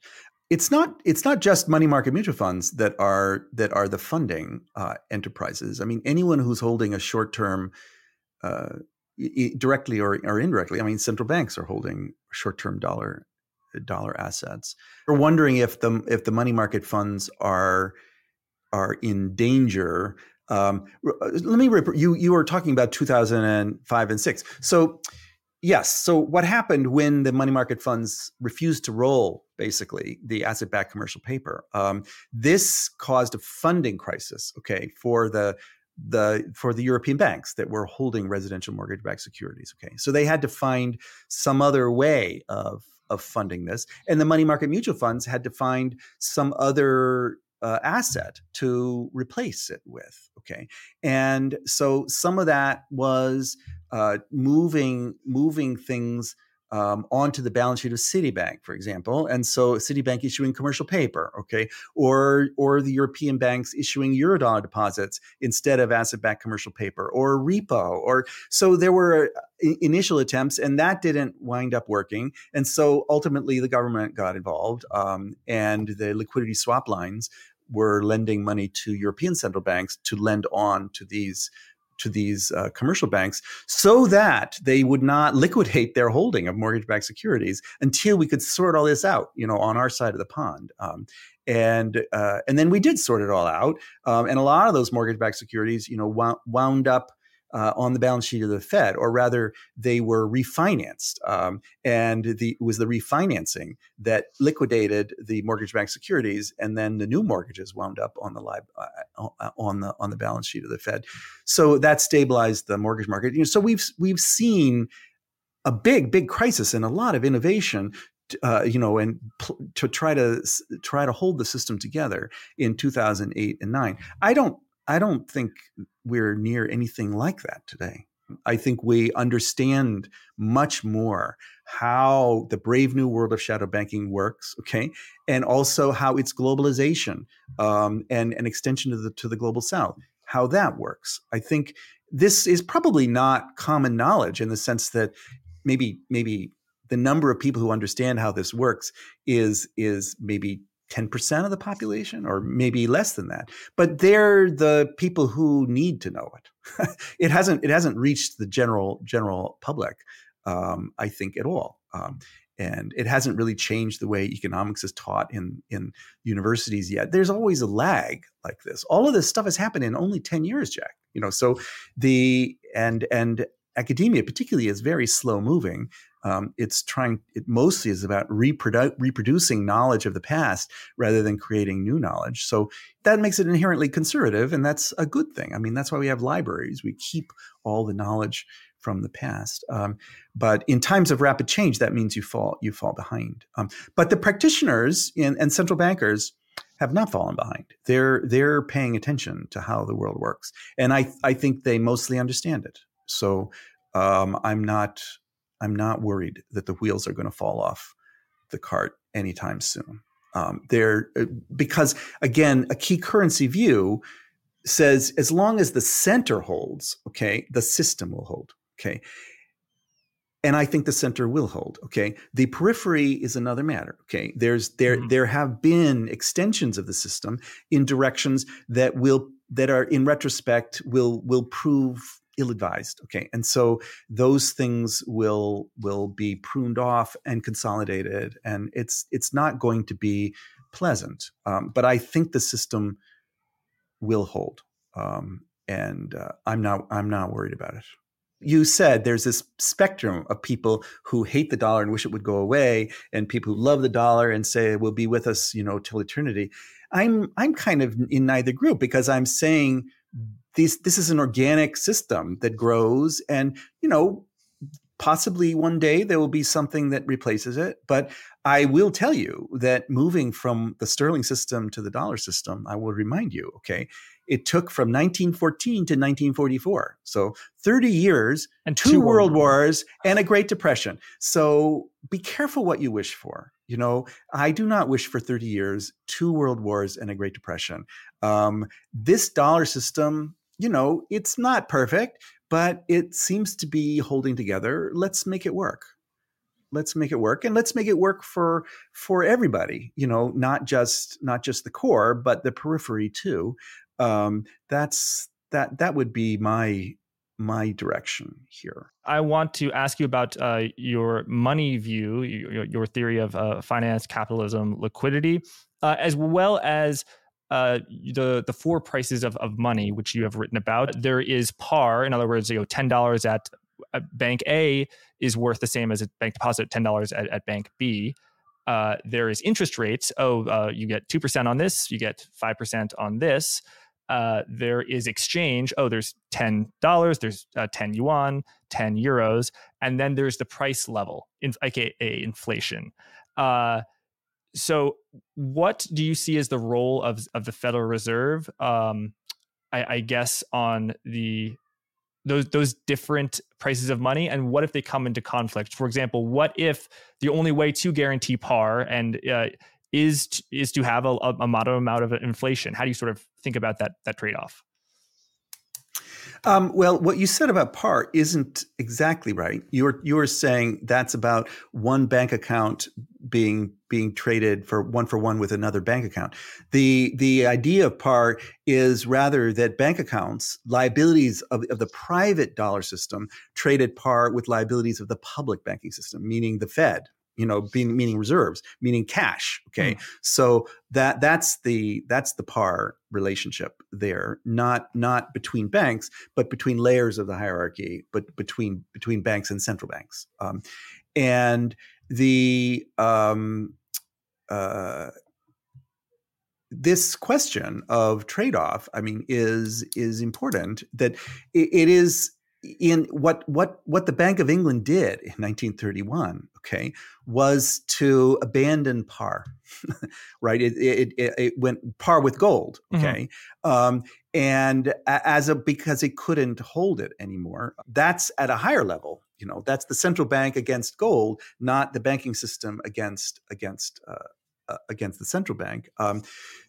It's not it's not just money market mutual funds that are that are the funding uh, enterprises. I mean, anyone who's holding a short term. Uh, directly or, or indirectly, I mean, central banks are holding short-term dollar dollar assets. We're wondering if the if the money market funds are are in danger. Um, uh, let me you you were talking about 2005 and six. So yes. So what happened when the money market funds refused to roll basically the asset-backed commercial paper? Um, this caused a funding crisis. Okay, for the the for the European banks that were holding residential mortgage-backed securities. Okay, so they had to find some other way of of funding this, and the money market mutual funds had to find some other uh, asset to replace it with. Okay, and so some of that was uh, moving moving things um, onto the balance sheet of Citibank, for example, and so Citibank issuing commercial paper, okay, or or the European banks issuing eurodollar deposits instead of asset-backed commercial paper, or repo, or so there were uh, initial attempts, and that didn't wind up working, and so ultimately the government got involved, um, and the liquidity swap lines were lending money to European central banks to lend on to these to these uh, commercial banks so that they would not liquidate their holding of mortgage-backed securities until we could sort all this out, you know, on our side of the pond. Um, and uh, and then we did sort it all out, um, and a lot of those mortgage-backed securities, you know, wound, wound up uh, on the balance sheet of the Fed, or rather, they were refinanced. Um, and the, it was the refinancing that liquidated the mortgage-backed securities, and then the new mortgages wound up on the li- uh, uh, on the on the balance sheet of the Fed. So that stabilized the mortgage market. You know, so we've we've seen a big big crisis and a lot of innovation uh, you know, and pl- to try to try to hold the system together in 2008 and nine. I don't I don't think we're near anything like that today. I think we understand much more how the brave new world of shadow banking works, okay, and also how its globalization um, and an extension to the to the global south, how that works. I think this is probably not common knowledge in the sense that maybe maybe the number of people who understand how this works is is maybe 10% of the population or maybe less than that but they're the people who need to know it <laughs> it hasn't it hasn't reached the general general public um, i think at all um, and it hasn't really changed the way economics is taught in in universities yet. There's always a lag like this. All of this stuff has happened in only ten years, Jack. You know, so the and and academia particularly is very slow moving um, it's trying it mostly is about reprodu- reproducing knowledge of the past rather than creating new knowledge. So that makes it inherently conservative and that's a good thing. I mean that's why we have libraries. We keep all the knowledge from the past. Um, but in times of rapid change that means you fall you fall behind. Um, but the practitioners in, and central bankers have not fallen behind. They're they're paying attention to how the world works, and I I think they mostly understand it. So um, I'm not I'm not worried that the wheels are going to fall off the cart anytime soon. Um, there, uh, because again, a key currency view says as long as the center holds, okay, the system will hold. Okay. And I think the center will hold. Okay. The periphery is another matter. Okay. There's there mm-hmm. there have been extensions of the system in directions that will that are in retrospect will will prove ill-advised okay? And so those things will will be pruned off and consolidated and it's it's not going to be pleasant um, but i think the system will hold um, and uh, i'm not i'm not worried about it. You said there's this spectrum of people who hate the dollar and wish it would go away and people who love the dollar and say it will be with us you know till eternity. I'm i'm kind of in neither group because i'm saying these this is an organic system that grows and you know possibly one day there will be something that replaces it. But i will tell you that moving from the sterling system to the dollar system i will remind you okay it took from 1914 to 1944 so 30 years and two, two world wars. and a great depression. So be careful what you wish for. You know i do not wish for 30 years two world wars and a great depression. Um, this dollar system you know, it's not perfect, but it seems to be holding together. Let's make it work. Let's make it work and let's make it work for for everybody, you know, not just not just the core, but the periphery too. Um, that's that that would be my my direction here. I want to ask you about uh, your money view, your, your theory of uh, finance, capitalism, liquidity, uh, as well as uh, the the four prices of, of money which you have written about. There is par, in other words, you know, ten dollars at, bank A is worth the same as a bank deposit ten dollars at, at bank B. Uh, there is interest rates. Oh, uh, you get two percent on this, you get five percent on this. Uh, there is exchange. Oh, there's ten dollars, there's uh, ten yuan, ten euros, and then there's the price level, in, aka inflation. So, what do you see as the role of of the Federal Reserve? Um, I, I guess on the those those different prices of money? And what if they come into conflict? For example what if the only way to guarantee par and uh, is to, is to have a, a moderate amount of inflation? How do you sort of think about that that trade-off um, well, what you said about par isn't exactly right. You're you're saying that's about one bank account being being traded for one for one with another bank account. The the idea of par is rather that bank accounts, liabilities of, of the private dollar system, traded par with liabilities of the public banking system, meaning the Fed, you know being meaning reserves meaning cash okay mm. so that that's the that's the par relationship there not not between banks but between layers of the hierarchy but between between banks and central banks um, and the um, uh, this question of trade-off i mean is is important that it, it is in what what what the Bank of England did in 1931, okay, was to abandon par, <laughs> right? It, it, it, it, went par with gold, mm-hmm. okay, mm-hmm. um, and as a because it couldn't hold it anymore. That's at a higher level, you know. That's the central bank against gold, not the banking system against against uh, against the central bank. Um,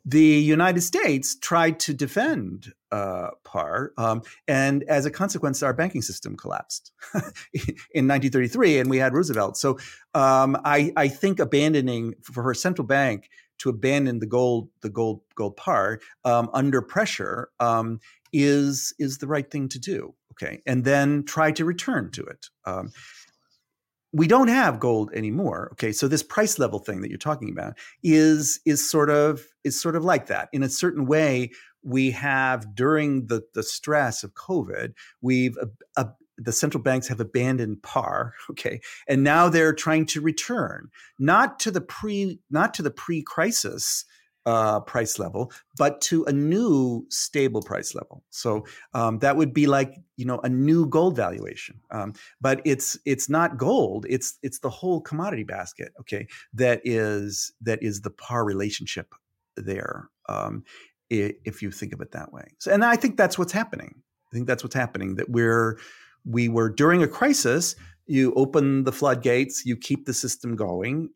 the United States tried to defend uh, par, um, and as a consequence, our banking system collapsed <laughs> in 1933, and we had Roosevelt. So um, I, I, think abandoning for her central bank to abandon the gold, the gold, gold par um, under pressure um, is is the right thing to do. Okay, and then try to return to it. We don't have gold anymore. Okay, so this price level thing that you're talking about is is sort of is sort of like that in a certain way. We have during the the stress of COVID, we've uh, the central banks have abandoned par. <laughs> Okay, and now they're trying to return not to the pre not to the pre crisis uh, price level, but to a new stable price level. So um, that would be like you know a new gold valuation. Um, but it's it's not gold. It's it's the whole commodity basket. Okay, that is that is the par relationship there. Um, if you think of it that way. So, and I think that's what's happening. I think that's what's happening. That we're we were during a crisis. You open the floodgates. You keep the system going.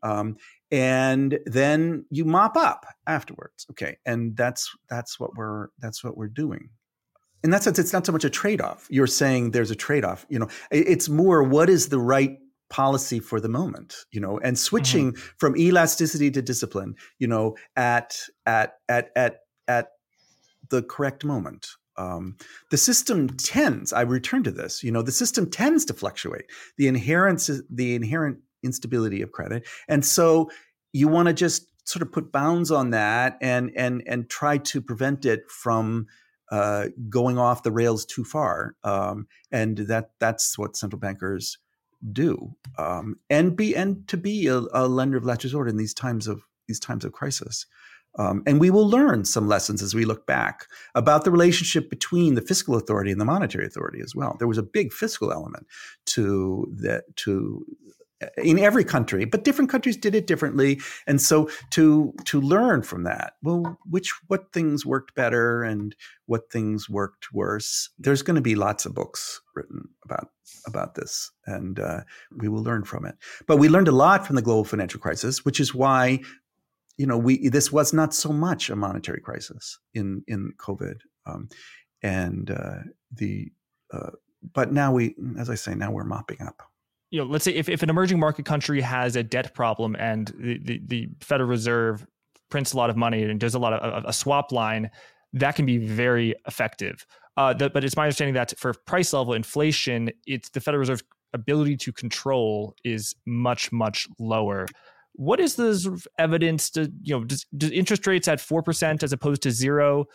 And then you mop up afterwards okay and that's that's what we're that's what we're doing. In that sense it's not so much a trade-off. You're saying there's a trade-off you know it's more what is the right policy for the moment you know and switching mm-hmm. from elasticity to discipline you know at at at at at the correct moment. Um, the system tends i return to this you know the system tends to fluctuate. The inherent the inherent instability of credit. And so you want to just sort of put bounds on that and and and try to prevent it from uh, going off the rails too far. Um, and that that's what central bankers do. Um, and be and to be a, a, lender of last resort in these times of these times of crisis. Um, and we will learn some lessons as we look back about the relationship between the fiscal authority and the monetary authority as well. There was a big fiscal element to that to in every country, but different countries did it differently. And so to to learn from that, well, which what things worked better and what things worked worse. There's going to be lots of books written about about this, and uh, we will learn from it. But we learned a lot from the global financial crisis, which is why you know we this was not so much a monetary crisis in in COVID, um, and uh, the uh, but now we, as I say, now we're mopping up you know, let's say if, if an emerging market country has a debt problem and the, the, the Federal Reserve prints a lot of money and does a lot of a swap line, that can be very effective. Uh, the, but it's my understanding that for price level inflation, it's the Federal Reserve ability to control is much much lower. What is the evidence to you know does, does interest rates at four percent as opposed to zero?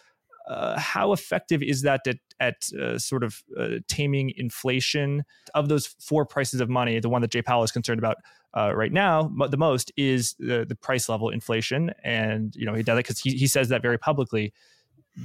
Uh, how effective is that at, at uh, sort of uh, taming inflation? Of those four prices of money, the one that Jay Powell is concerned about uh, right now the most is the, the price level inflation, and you know he does it because he, he says that very publicly.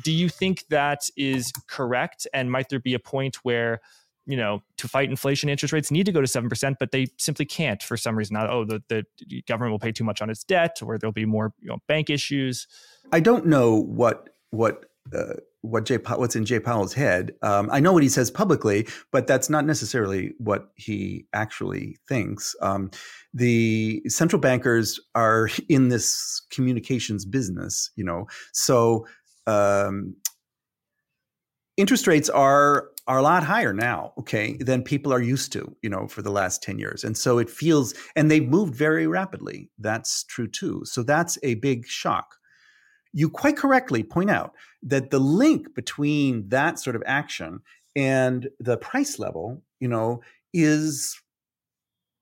Do you think that is correct? And might there be a point where you know, to fight inflation, interest rates need to go to 7%, but they simply can't for some reason. Not, oh, the, the government will pay too much on its debt or there'll be more you know, bank issues. I don't know what what uh, what Jay what's in Jay Powell's head. Um, I know what he says publicly, but that's not necessarily what he actually thinks. Um, the central bankers are <laughs> in this communications business, you know, so um, interest rates are are a lot higher now, okay, than people are used to, you know, for the last 10 years. And so it feels, and they've moved very rapidly. That's true too. So that's a big shock you quite correctly point out that the link between that sort of action and the price level, you know, is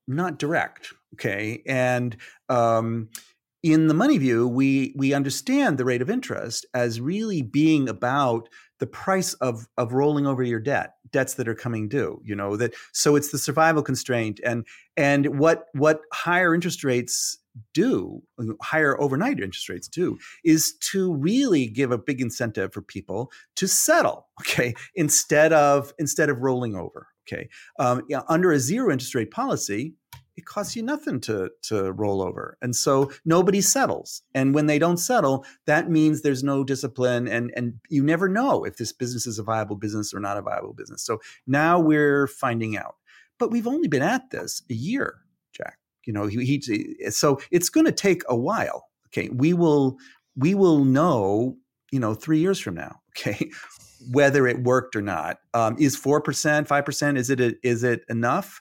not direct. Okay, and um, in the money view, we we understand the rate of interest as really being about the price of of rolling over your debt, debts that are coming due. You know that so it's the survival constraint, and and what what higher interest rates do, higher overnight interest rates do, is to really give a big incentive for people to settle, <laughs> okay, instead of instead of rolling over. Okay, um, under a zero interest rate policy, it costs you nothing to to roll over, and so nobody settles. And when they don't settle, that means there's no discipline, and and you never know if this business is a viable business or not a viable business. So now we're finding out, but we've only been at this a year, Jack. You know, he, he so it's going to take a while. Okay, we will we will know. You know, three years from now. <laughs> Okay, whether it worked or not. Um, is four percent, five percent? Is it a, is it enough?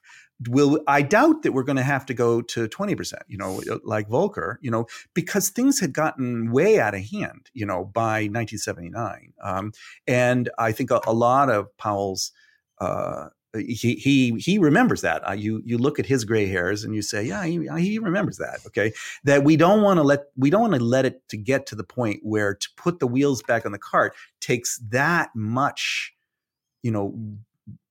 Will I doubt that we're going to have to go to twenty percent? You know, like Volcker. You know, because things had gotten way out of hand. You know, by 1979, um, and I think a, a lot of Powell's uh, he he he remembers that. Uh, you you look at his gray hairs and you say, yeah, he, he remembers that. Okay, that we don't want to let we don't want to let it to get to the point where to put the wheels back on the cart takes that much, you know,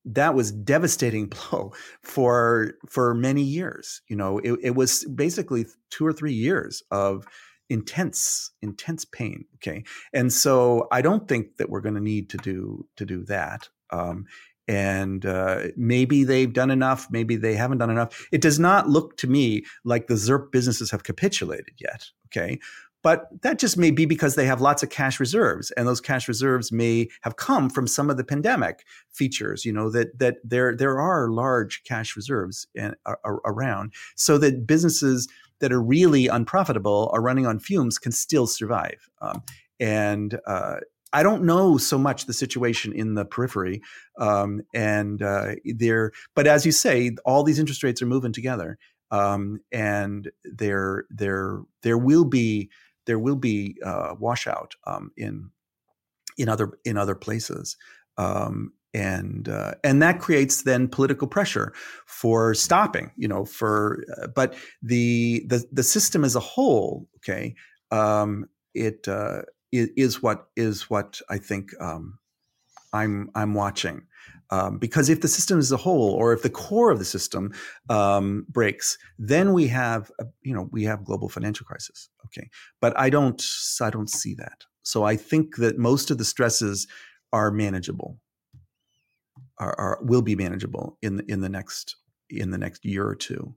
that was devastating <laughs> blow for for many years. You know, it, it was basically two or three years of intense intense pain okay? And so i don't think that we're going to need to do to do that um, and uh, maybe they've done enough maybe they haven't done enough. It does not look to me like the ZIRP businesses have capitulated yet okay but that just may be because they have lots of cash reserves and those cash reserves may have come from some of the pandemic features you know that that there there are large cash reserves in, uh, around so that businesses that are really unprofitable are running on fumes can still survive um, and uh, I don't know so much the situation in the periphery, um, and uh, there. But as you say, all these interest rates are moving together, um, and there, there, there will be there will be uh, washout um, in in other in other places. Um, and uh, and that creates then political pressure for stopping, you know. For uh, but the the the system as a whole, okay, um, it uh, is what is what I think um, I'm I'm watching. Um, because if the system as a whole, or if the core of the system um, breaks, then we have a, you know we have global financial crisis. Okay, but I don't I don't see that. So I think that most of the stresses are manageable, are, are will be manageable in in the next in the next year or two.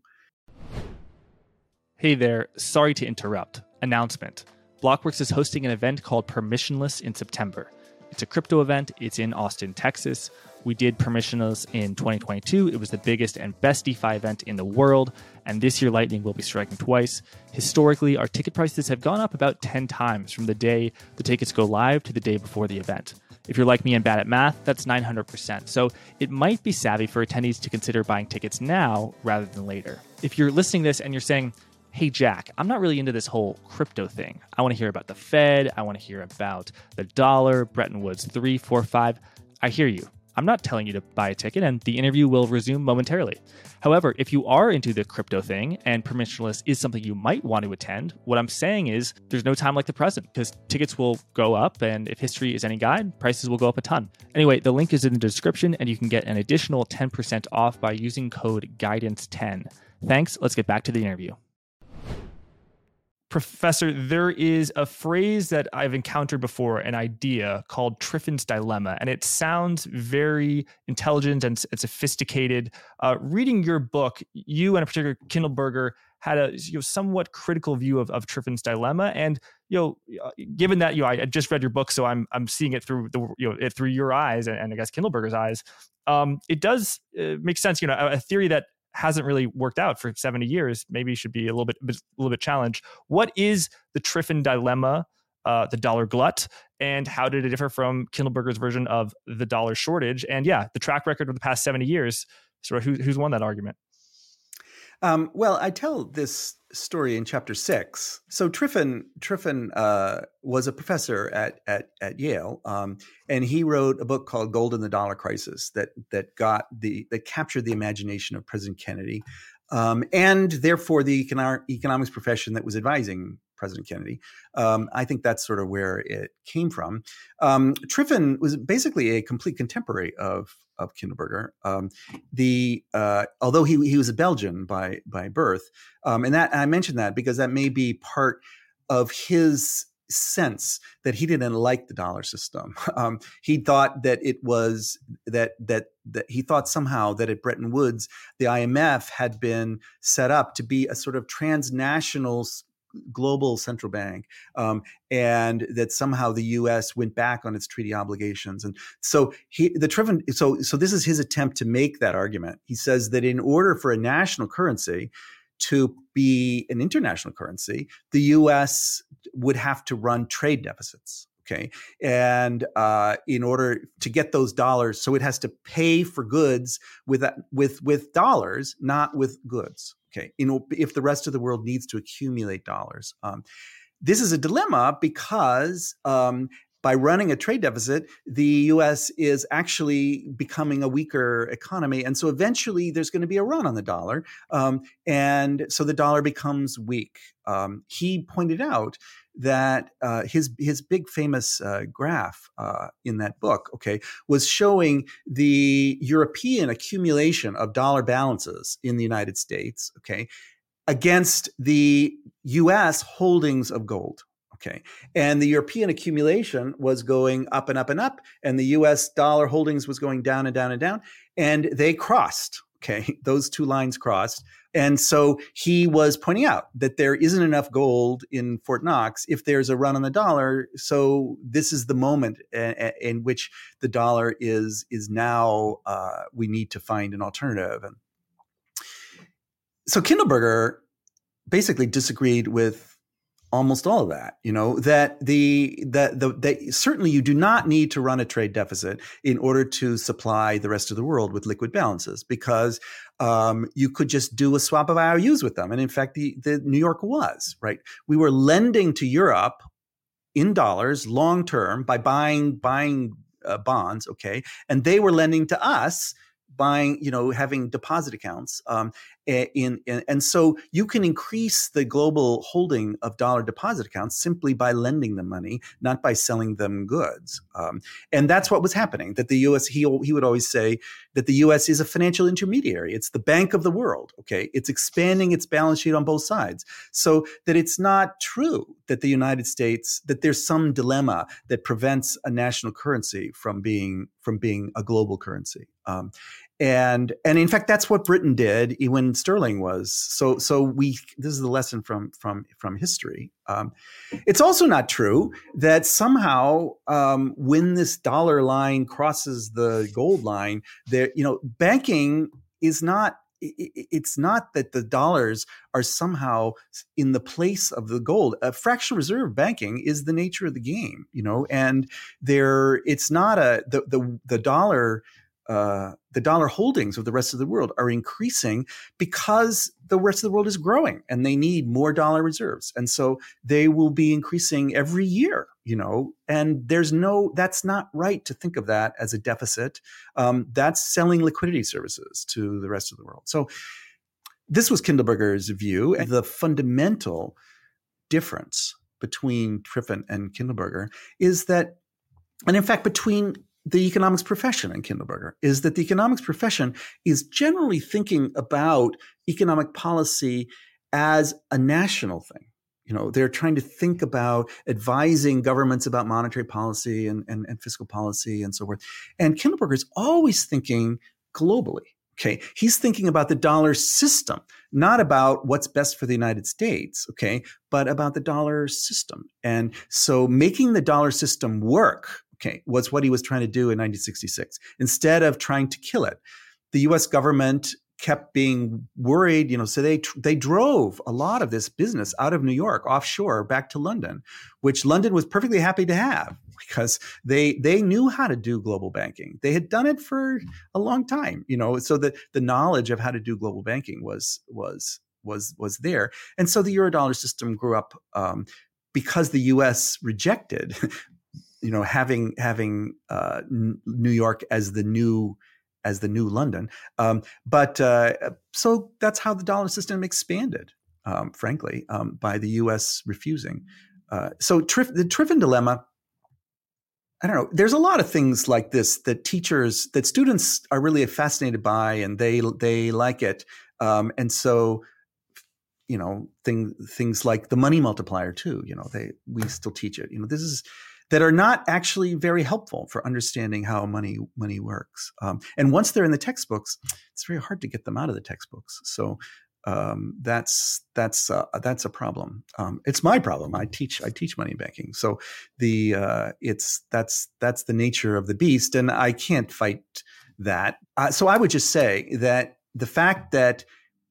Hey there, sorry to interrupt. Announcement. Blockworks is hosting an event called Permissionless in September. It's a crypto event. It's in Austin, Texas. We did Permissionless in 2022. It was the biggest and best DeFi event in the world. And this year, Lightning will be striking twice. Historically, our ticket prices have gone up about 10 times from the day the tickets go live to the day before the event. If you're like me and bad at math, that's 900%. So it might be savvy for attendees to consider buying tickets now rather than later. If you're listening this and you're saying, hey, Jack, I'm not really into this whole crypto thing. I want to hear about the Fed. I want to hear about the dollar, Bretton Woods 345. I hear you. I'm not telling you to buy a ticket, and the interview will resume momentarily. However, if you are into the crypto thing and permissionless is something you might want to attend, what I'm saying is there's no time like the present because tickets will go up, and if history is any guide, prices will go up a ton. Anyway, the link is in the description, and you can get an additional 10% off by using code GUIDANCE10. Thanks. Let's get back to the interview. Professor, there is a phrase that I've encountered before, an idea called Triffin's dilemma, and it sounds very intelligent and, and sophisticated. Uh, reading your book, you and a particular Kindleberger had a you know, somewhat critical view of, of Triffin's dilemma, and you know, uh, given that you know, I, just read your book, so I'm I'm seeing it through the you know it through your eyes and, and I guess Kindleberger's eyes. Um, it does uh, make sense. You know, a, a theory that hasn't really worked out for 70 years maybe should be a little bit a little bit challenged. What is the triffin dilemma uh, the dollar glut and how did it differ from kindleberger's version of the dollar shortage? And yeah the track record of the past 70 years sort of who, who's won that argument? Um, well, I tell this story in chapter six. So Triffin Triffin uh, was a professor at at, at Yale, um, and he wrote a book called "Gold and the Dollar Crisis" that that got the that captured the imagination of President Kennedy, um, and therefore the economics profession that was advising President Kennedy. Um, I think that's sort of where it came from. Um, Triffin was basically a complete contemporary of of Kindleberger. Um, the uh, although he he was a Belgian by by birth, um, and that and I mentioned that because that may be part of his sense that he didn't like the dollar system. <laughs> Um, he thought that it was that that that he thought somehow that at Bretton Woods the IMF had been set up to be a sort of transnational global central bank, um, and that somehow the U.S. went back on its treaty obligations. And so he, the Triffin, so so this is his attempt to make that argument. He says that in order for a national currency to be an international currency, the U.S. would have to run trade deficits. Okay, and uh, in order to get those dollars, so it has to pay for goods with with with dollars, not with goods. Okay, know, if the rest of the world needs to accumulate dollars, um, this is a dilemma because um, by running a trade deficit, the U.S. is actually becoming a weaker economy, and so eventually there's going to be a run on the dollar, um, and so the dollar becomes weak. Um, he pointed out that uh, his his big famous uh, graph uh, in that book, okay, was showing the European accumulation of dollar balances in the United States, okay, against the U.S. holdings of gold. Okay. And the European accumulation was going up and up and up, and the US dollar holdings was going down and down and down. And they crossed. Okay. <laughs> Those two lines crossed. And so he was pointing out that there isn't enough gold in Fort Knox if there's a run on the dollar. So this is the moment in which the dollar is is now uh, we need to find an alternative. And so Kindleberger basically disagreed with almost all of that you know that the that the that certainly you do not need to run a trade deficit in order to supply the rest of the world with liquid balances because um, you could just do a swap of IOUs with them and in fact the the New York was right we were lending to Europe in dollars long term by buying buying uh, bonds okay and they were lending to us buying, you know, having deposit accounts. Um, in, in, and so you can increase the global holding of dollar deposit accounts simply by lending them money, not by selling them goods. Um, and that's what was happening. That the U.S. he he would always say that the U.S. is a financial intermediary. It's the bank of the world. Okay, it's expanding its balance sheet on both sides, so that it's not true that the United States that there's some dilemma that prevents a national currency from being from being a global currency. Um, and and in fact that's what britain did when sterling was so so we this is the lesson from from from history um, it's also not true that somehow um, when this dollar line crosses the gold line there you know banking is not it's not that the dollars are somehow in the place of the gold. A fractional reserve banking is the nature of the game, you know, and there it's not a the the, the dollar uh, the dollar holdings of the rest of the world are increasing because the rest of the world is growing and they need more dollar reserves. And so they will be increasing every year you know and there's no that's not right to think of that as a deficit. Um, that's selling liquidity services to the rest of the world. So this was kindleberger's view and the fundamental difference between triffin and kindleberger is that and in fact between the economics profession in Kindleberger is that the economics profession is generally thinking about economic policy as a national thing. You know, they're trying to think about advising governments about monetary policy and, and, and fiscal policy and so forth. And Kindleberger is always thinking globally. Okay. He's thinking about the dollar system, not about what's best for the United States. Okay. But about the dollar system. And so making the dollar system work okay, was what he was trying to do in 1966. Instead of trying to kill it, the U.S. government kept being worried, you know, so they they drove a lot of this business out of New York offshore back to London, which London was perfectly happy to have <laughs> because they they knew how to do global banking. They had done it for a long time, you know, so that the knowledge of how to do global banking was was was was there. And so the eurodollar system grew up um, because the U.S. rejected <laughs> you know having having uh, New York as the new as the new London. Um, but uh, so that's how the dollar system expanded, um, frankly, um, by the U.S. refusing. Uh, so Trif- the Triffin dilemma. I don't know. There's a lot of things like this that teachers, that students are really fascinated by, and they they like it. Um, and so, you know, thing, things like the money multiplier too. You know, they we still teach it. You know, this is that are not actually very helpful for understanding how money money works. Um, and once they're in the textbooks, it's very hard to get them out of the textbooks. So um, that's that's uh, that's a problem. Um, it's my problem. I teach I teach money banking, so the uh, it's that's that's the nature of the beast, and I can't fight that. Uh, so I would just say that the fact that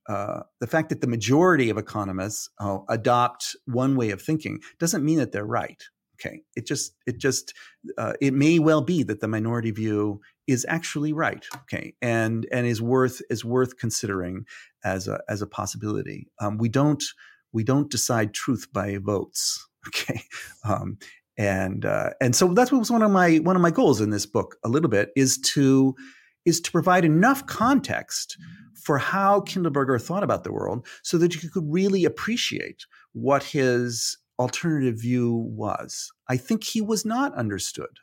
uh, the fact that the majority of economists uh, adopt one way of thinking doesn't mean that they're right okay it just it just uh, it may well be that the minority view is actually right okay and and is worth is worth considering as a as a possibility um, we don't we don't decide truth by votes <laughs> okay um, and uh, and so that's what was one of my one of my goals in this book a little bit is to is to provide enough context for how Kindleberger thought about the world so that you could really appreciate what his alternative view was. I think he was not understood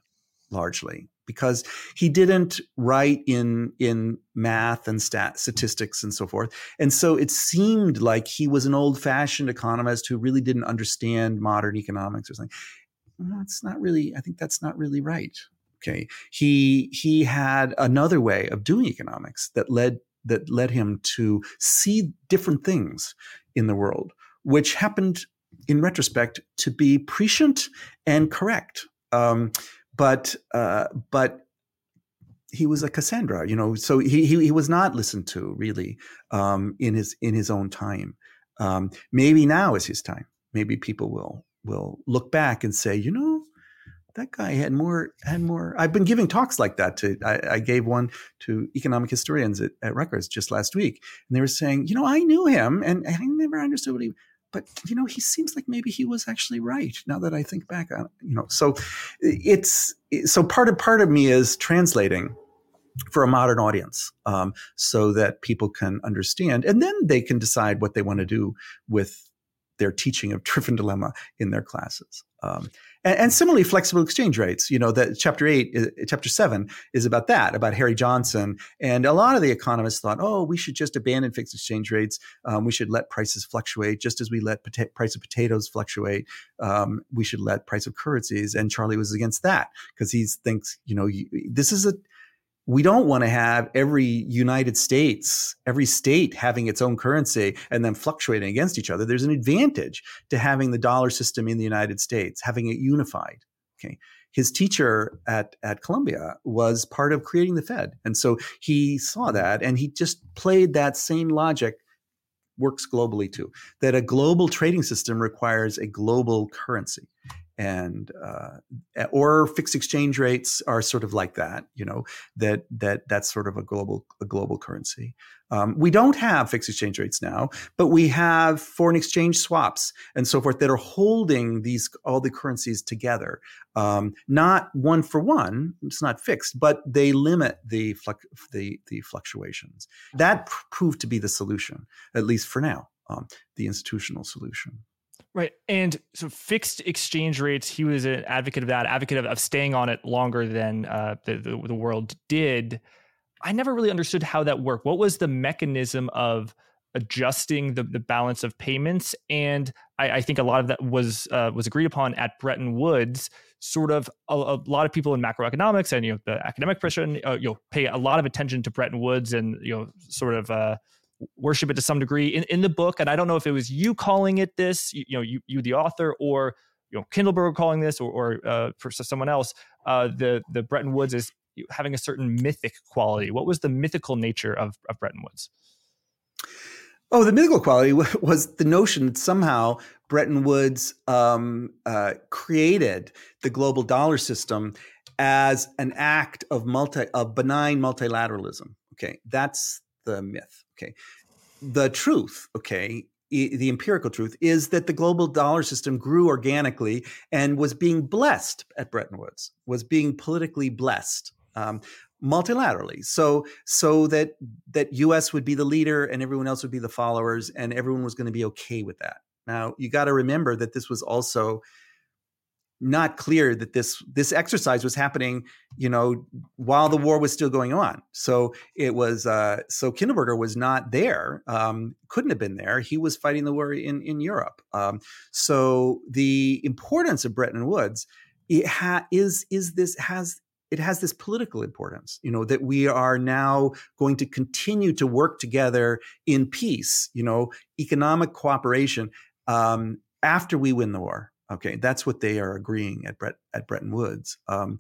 largely because he didn't write in in math and stat statistics and so forth. And so it seemed like he was an old fashioned economist who really didn't understand modern economics or something. That's not really i think that's not really right. Okay. He he had another way of doing economics that led that led him to see different things in the world which happened in retrospect to be prescient and correct um, but uh, but he was a Cassandra, you know. So he he, he was not listened to really um, in his in his own time. Um, maybe now is his time. Maybe people will will look back and say, you know, that guy had more had more. I've been giving talks like that to. I, I gave one to economic historians at, at Rutgers just last week, and they were saying, you know, I knew him, and I never understood what he but you know he seems like maybe he was actually right now that i think back on you know so it's so part of part of me is translating for a modern audience um, so that people can understand and then they can decide what they want to do with their teaching of Triffin dilemma in their classes. Um, and, and, similarly, flexible exchange rates. You know, that chapter eight, uh, chapter seven is about that, about Harry Johnson. And a lot of the economists thought, oh, we should just abandon fixed exchange rates. Um, we should let prices fluctuate, just as we let pota- price of potatoes fluctuate. Um, we should let price of currencies. And Charlie was against that because he thinks, you know, you, this is a we don't want to have every United States, every state having its own currency and then fluctuating against each other. There's an advantage to having the dollar system in the United States, having it unified. Okay. His teacher at, at Columbia was part of creating the Fed. And so he saw that and he just played that same logic works globally too that a global trading system requires a global currency and uh, or fixed exchange rates are sort of like that you know that that that's sort of a global a global currency. Um, we don't have fixed exchange rates now but we have foreign exchange swaps and so forth that are holding these all the currencies together. Um, not one for one it's not fixed but they limit the the, the fluctuations. That proved to be the solution at least for now um, the institutional solution Right. And so fixed exchange rates, he was an advocate of that, advocate of, of staying on it longer than uh, the, the, the world did. I never really understood how that worked. What was the mechanism of adjusting the, the balance of payments? And I, I think a lot of that was uh, was agreed upon at Bretton Woods. Sort of a, a, lot of people in macroeconomics and you know the academic profession, uh, you know, pay a lot of attention to Bretton Woods and you know sort of uh, worship it to some degree in, in the book. And I don't know if it was you calling it this, you, you know, you, you, the author, or you know, Kindleberger calling this, or, or uh, for someone else. Uh, the the Bretton Woods is having a certain mythic quality. What was the mythical nature of, of Bretton Woods? Oh, the mythical quality was the notion that somehow Bretton Woods um, uh, created the global dollar system as an act of multi of benign multilateralism. Okay, that's the myth. Okay. The truth, okay, the empirical truth is that the global dollar system grew organically and was being blessed at Bretton Woods, was being politically blessed um, multilaterally. So, so that that U.S. would be the leader and everyone else would be the followers, and everyone was going to be okay with that. Now, you got to remember that this was also not clear that this this exercise was happening, you know, while the war was still going on. So it was uh, so Kindleberger was not there, um, couldn't have been there. He was fighting the war in in Europe. Um, so the importance of Bretton Woods it ha- is is this has it has this political importance, you know, that we are now going to continue to work together in peace, you know, economic cooperation um, after we win the war. Okay, that's what they are agreeing at Brett at Bretton Woods. Um,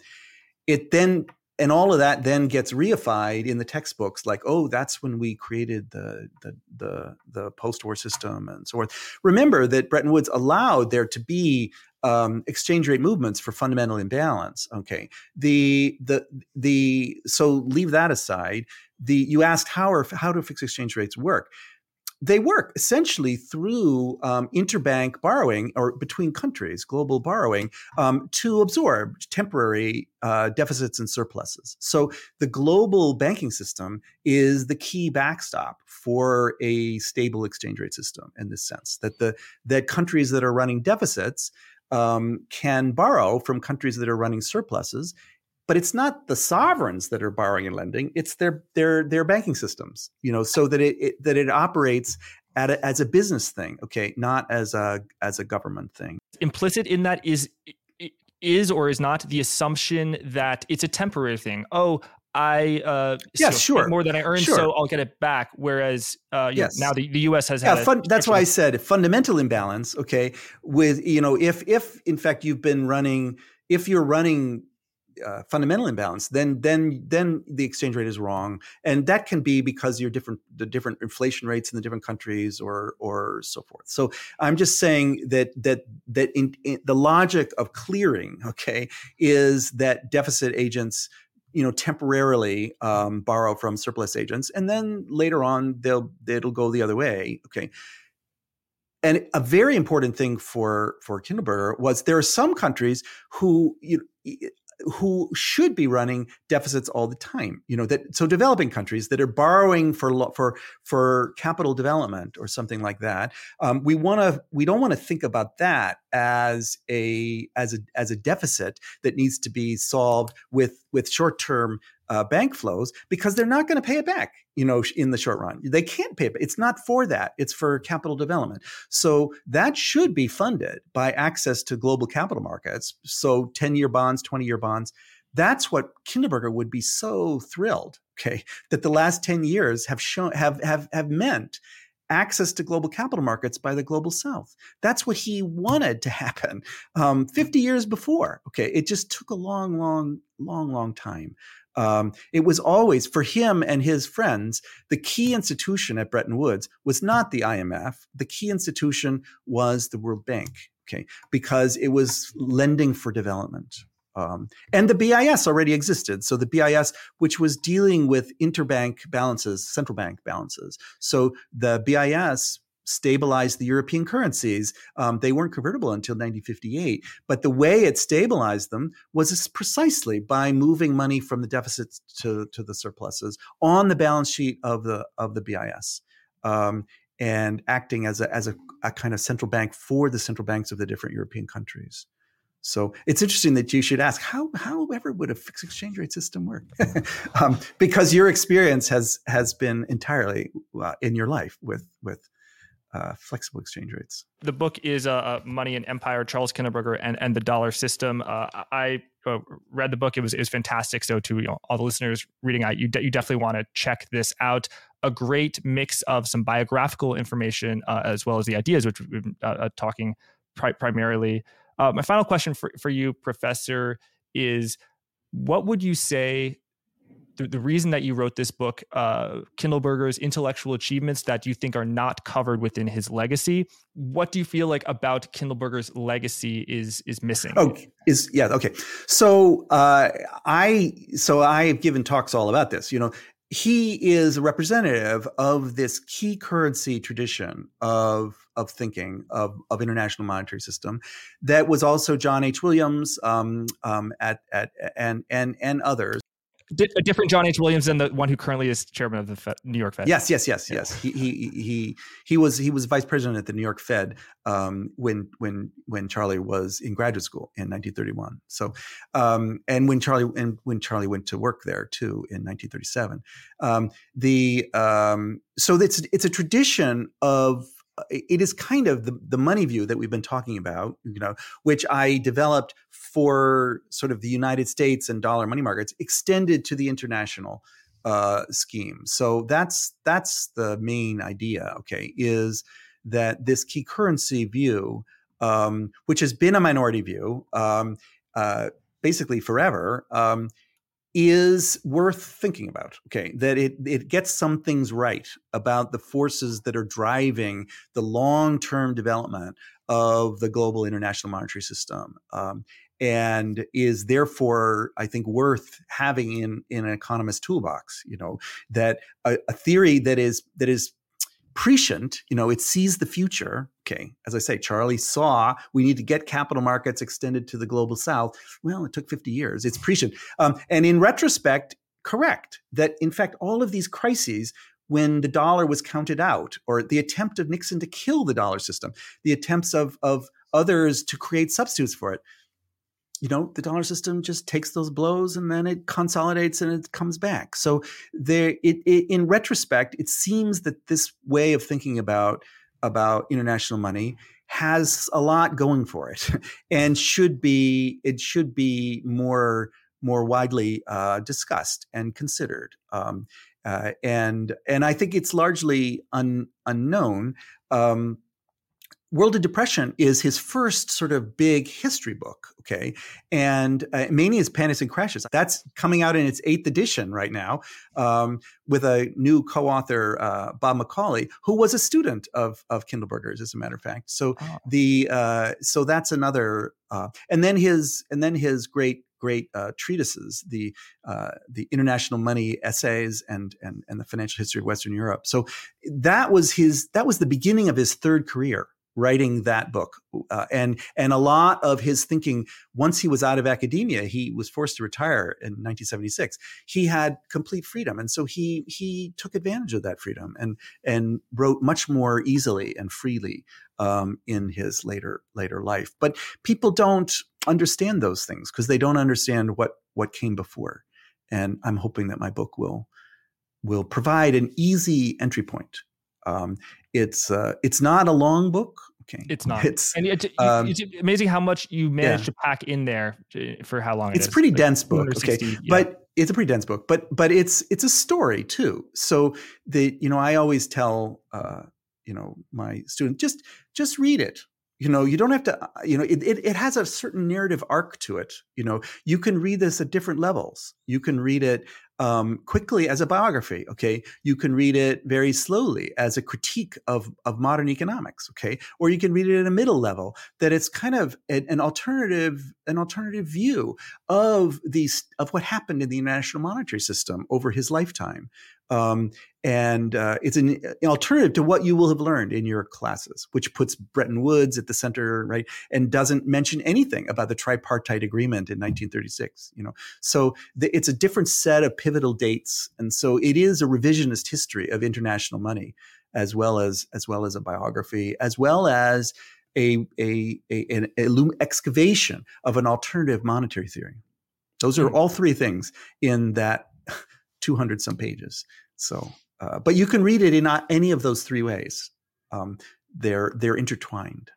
it then and all of that then gets reified in the textbooks like oh that's when we created the the the, the post-war system and so forth. Remember that bretton woods allowed there to be um, exchange rate movements for fundamental imbalance okay? The the the so leave that aside. The you asked how are how do fixed exchange rates work they work essentially through um, interbank borrowing or between countries, global borrowing, um, to absorb temporary uh, deficits and surpluses. So the global banking system is the key backstop for a stable exchange rate system in this sense that the that countries that are running deficits um, can borrow from countries that are running surpluses but it's not the sovereigns that are borrowing and lending it's their their their banking systems you know so that it, it that it operates a, as a business thing okay not as a as a government thing implicit in that is is or is not the assumption that it's a temporary thing oh I uh yeah, sure. more than I earned, sure. so I'll get it back. Whereas uh, yes. Know, now the, the U.S. has yeah, fun, that's why I said fundamental imbalance. Okay, with you know if if in fact you've been running if you're running uh, fundamental imbalance, then then then the exchange rate is wrong, and that can be because you're different the different inflation rates in the different countries or or so forth. So I'm just saying that that that in, in the logic of clearing, okay, is that deficit agents you know temporarily um, borrow from surplus agents and then later on they'll it'll go the other way okay and a very important thing for for Kindleberger was there are some countries who you who should be running deficits all the time you know that so developing countries that are borrowing for for for capital development or something like that um, we want to we don't want to think about that as a as a as a deficit that needs to be solved with with short term uh, bank flows because they're not going to pay it back, you know, in the short run. They can't pay it. It's not for that. It's for capital development. So that should be funded by access to global capital markets. So 10 year bonds, 20 year bonds. That's what Kindleberger would be so thrilled, okay, that the last 10 years have shown have have have meant access to global capital markets by the global south. That's what he wanted to happen um, 50 years before. Okay, it just took a long, long, long, long time. Um, it was always for him and his friends, the key institution at Bretton Woods was not the IMF. The key institution was the World Bank, okay, because it was lending for development. Um, and the BIS already existed. So the BIS, which was dealing with interbank balances, central bank balances. So the BIS stabilized the European currencies. Um, they weren't convertible until 1958, but the way it stabilized them was precisely by moving money from the deficits to, to the surpluses on the balance sheet of the of the BIS. Um, and acting as a as a, a kind of central bank for the central banks of the different European countries. So it's interesting that you should ask how how ever would a fixed exchange rate system work? <laughs> um, because your experience has has been entirely uh, in your life with with uh, flexible exchange rates. The book is uh, uh, Money and Empire, Charles Kindleberger, and, and the Dollar System. Uh, I uh, read the book; it was it was fantastic. So, to you know, all the listeners reading out, you de- you definitely want to check this out. A great mix of some biographical information uh, as well as the ideas, which we've been talking pri- primarily. my final question for for you, Professor, is what would you say the, the reason that you wrote this book, uh, Kindleberger's intellectual achievements that you think are not covered within his legacy. What do you feel like about Kindleberger's legacy is is missing? Oh, is yeah okay. So uh, I so I have given talks all about this. You know, he is a representative of this key currency tradition of of thinking of, of international monetary system that was also John H. Williams um, um, at at and and and others a different John H. Williams than the one who currently is chairman of the Fed, New York Fed. Yes, yes, yes, yes. He, he he he was he was vice president at the New York Fed um, when when when Charlie was in graduate school in 1931. So, um, and when Charlie and when Charlie went to work there too in 1937. Um, the um, so it's it's a tradition of it is kind of the, the money view that we've been talking about, you know, which I developed for sort of the United States and dollar money markets, extended to the international uh, scheme. So that's that's the main idea. Okay, is that this key currency view, um, which has been a minority view, um, uh, basically forever. Um, is worth thinking about. Okay, that it it gets some things right about the forces that are driving the long term development of the global international monetary system, um, and is therefore, I think, worth having in in an economist toolbox. You know, that a, a theory that is that is prescient, you know, it sees the future. Okay, as I say, Charlie saw we need to get capital markets extended to the global south. Well, it took 50 years. It's prescient. Um, and in retrospect, correct that in fact, all of these crises when the dollar was counted out, or the attempt of Nixon to kill the dollar system, the attempts of, of others to create substitutes for it, you know the dollar system just takes those blows and then it consolidates and it comes back so there it, it, in retrospect it seems that this way of thinking about about international money has a lot going for it <laughs> and should be it should be more more widely uh, discussed and considered. Um, uh, and and I think it's largely un, unknown. Um, World of Depression is his first sort of big history book, okay? And uh, Manias, Panics, and Crashes, that's coming out in its eighth edition right now um, with a new co author, uh, Bob McCauley, who was a student of, of Kindleberger's, as a matter of fact. So, oh. the, uh, so that's another, uh, and then his, and then his great great uh, treatises, the uh, the international money essays and, and and the financial history of Western Europe. So that was his that was the beginning of his third career writing that book uh, and and a lot of his thinking once he was out of academia he was forced to retire in 1976 he had complete freedom and so he he took advantage of that freedom and and wrote much more easily and freely um, in his later later life. But people don't understand those things because they don't understand what what came before. And i'm hoping that my book will will provide an easy entry point um, it's uh, it's not a long book. Okay, it's not. It's and it's, um, it's amazing how much you managed yeah. to pack in there for how long. It's a pretty like dense book. Okay, yeah. but it's a pretty dense book. But but it's it's a story too. So the you know I always tell uh, you know my students just just read it you know you don't have to you know it, it, it, has a certain narrative arc to it you know you can read this at different levels you can read it um, quickly as a biography. Okay, you can read it very slowly as a critique of of modern economics. Okay, or you can read it at a middle level that it's kind of an, an alternative an alternative view of these of what happened in the international monetary system over his lifetime. Um, and uh, it's an, an, alternative to what you will have learned in your classes, which puts Bretton Woods at the center, right, and doesn't mention anything about the tripartite agreement in 1936. You know, so it's a different set of pivotal dates, and so it is a revisionist history of international money, as well as as well as a biography, as well as a a, a an a excavation of an alternative monetary theory. Those are hmm. all three things in that <laughs> 200 some pages. So, uh, but you can read it in any of those three ways. Um, they're they're intertwined.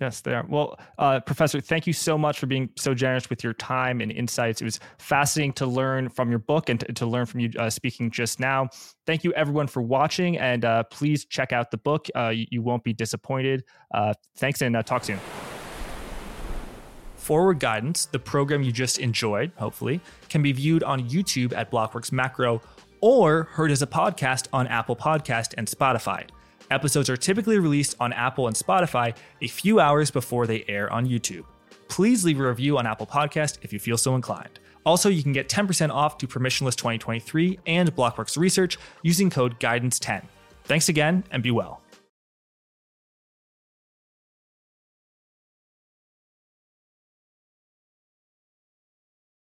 Yes, they are. Well, uh, Professor, thank you so much for being so generous with your time and insights. It was fascinating to learn from your book and to, to learn from you uh, speaking just now. Thank you, everyone, for watching. And uh, please check out the book. Uh, you, you, won't be disappointed. Uh, thanks and uh, talk soon. Forward Guidance, the program you just enjoyed, hopefully, can be viewed on YouTube at Blockworks Macro or heard as a podcast on Apple Podcast and Spotify. Episodes are typically released on Apple and Spotify a few hours before they air on YouTube. Please leave a review on Apple Podcast if you feel so inclined. Also, you can get 10% off to Permissionless 2023 and Blockworks Research using code GUIDANCE10. Thanks again and be well.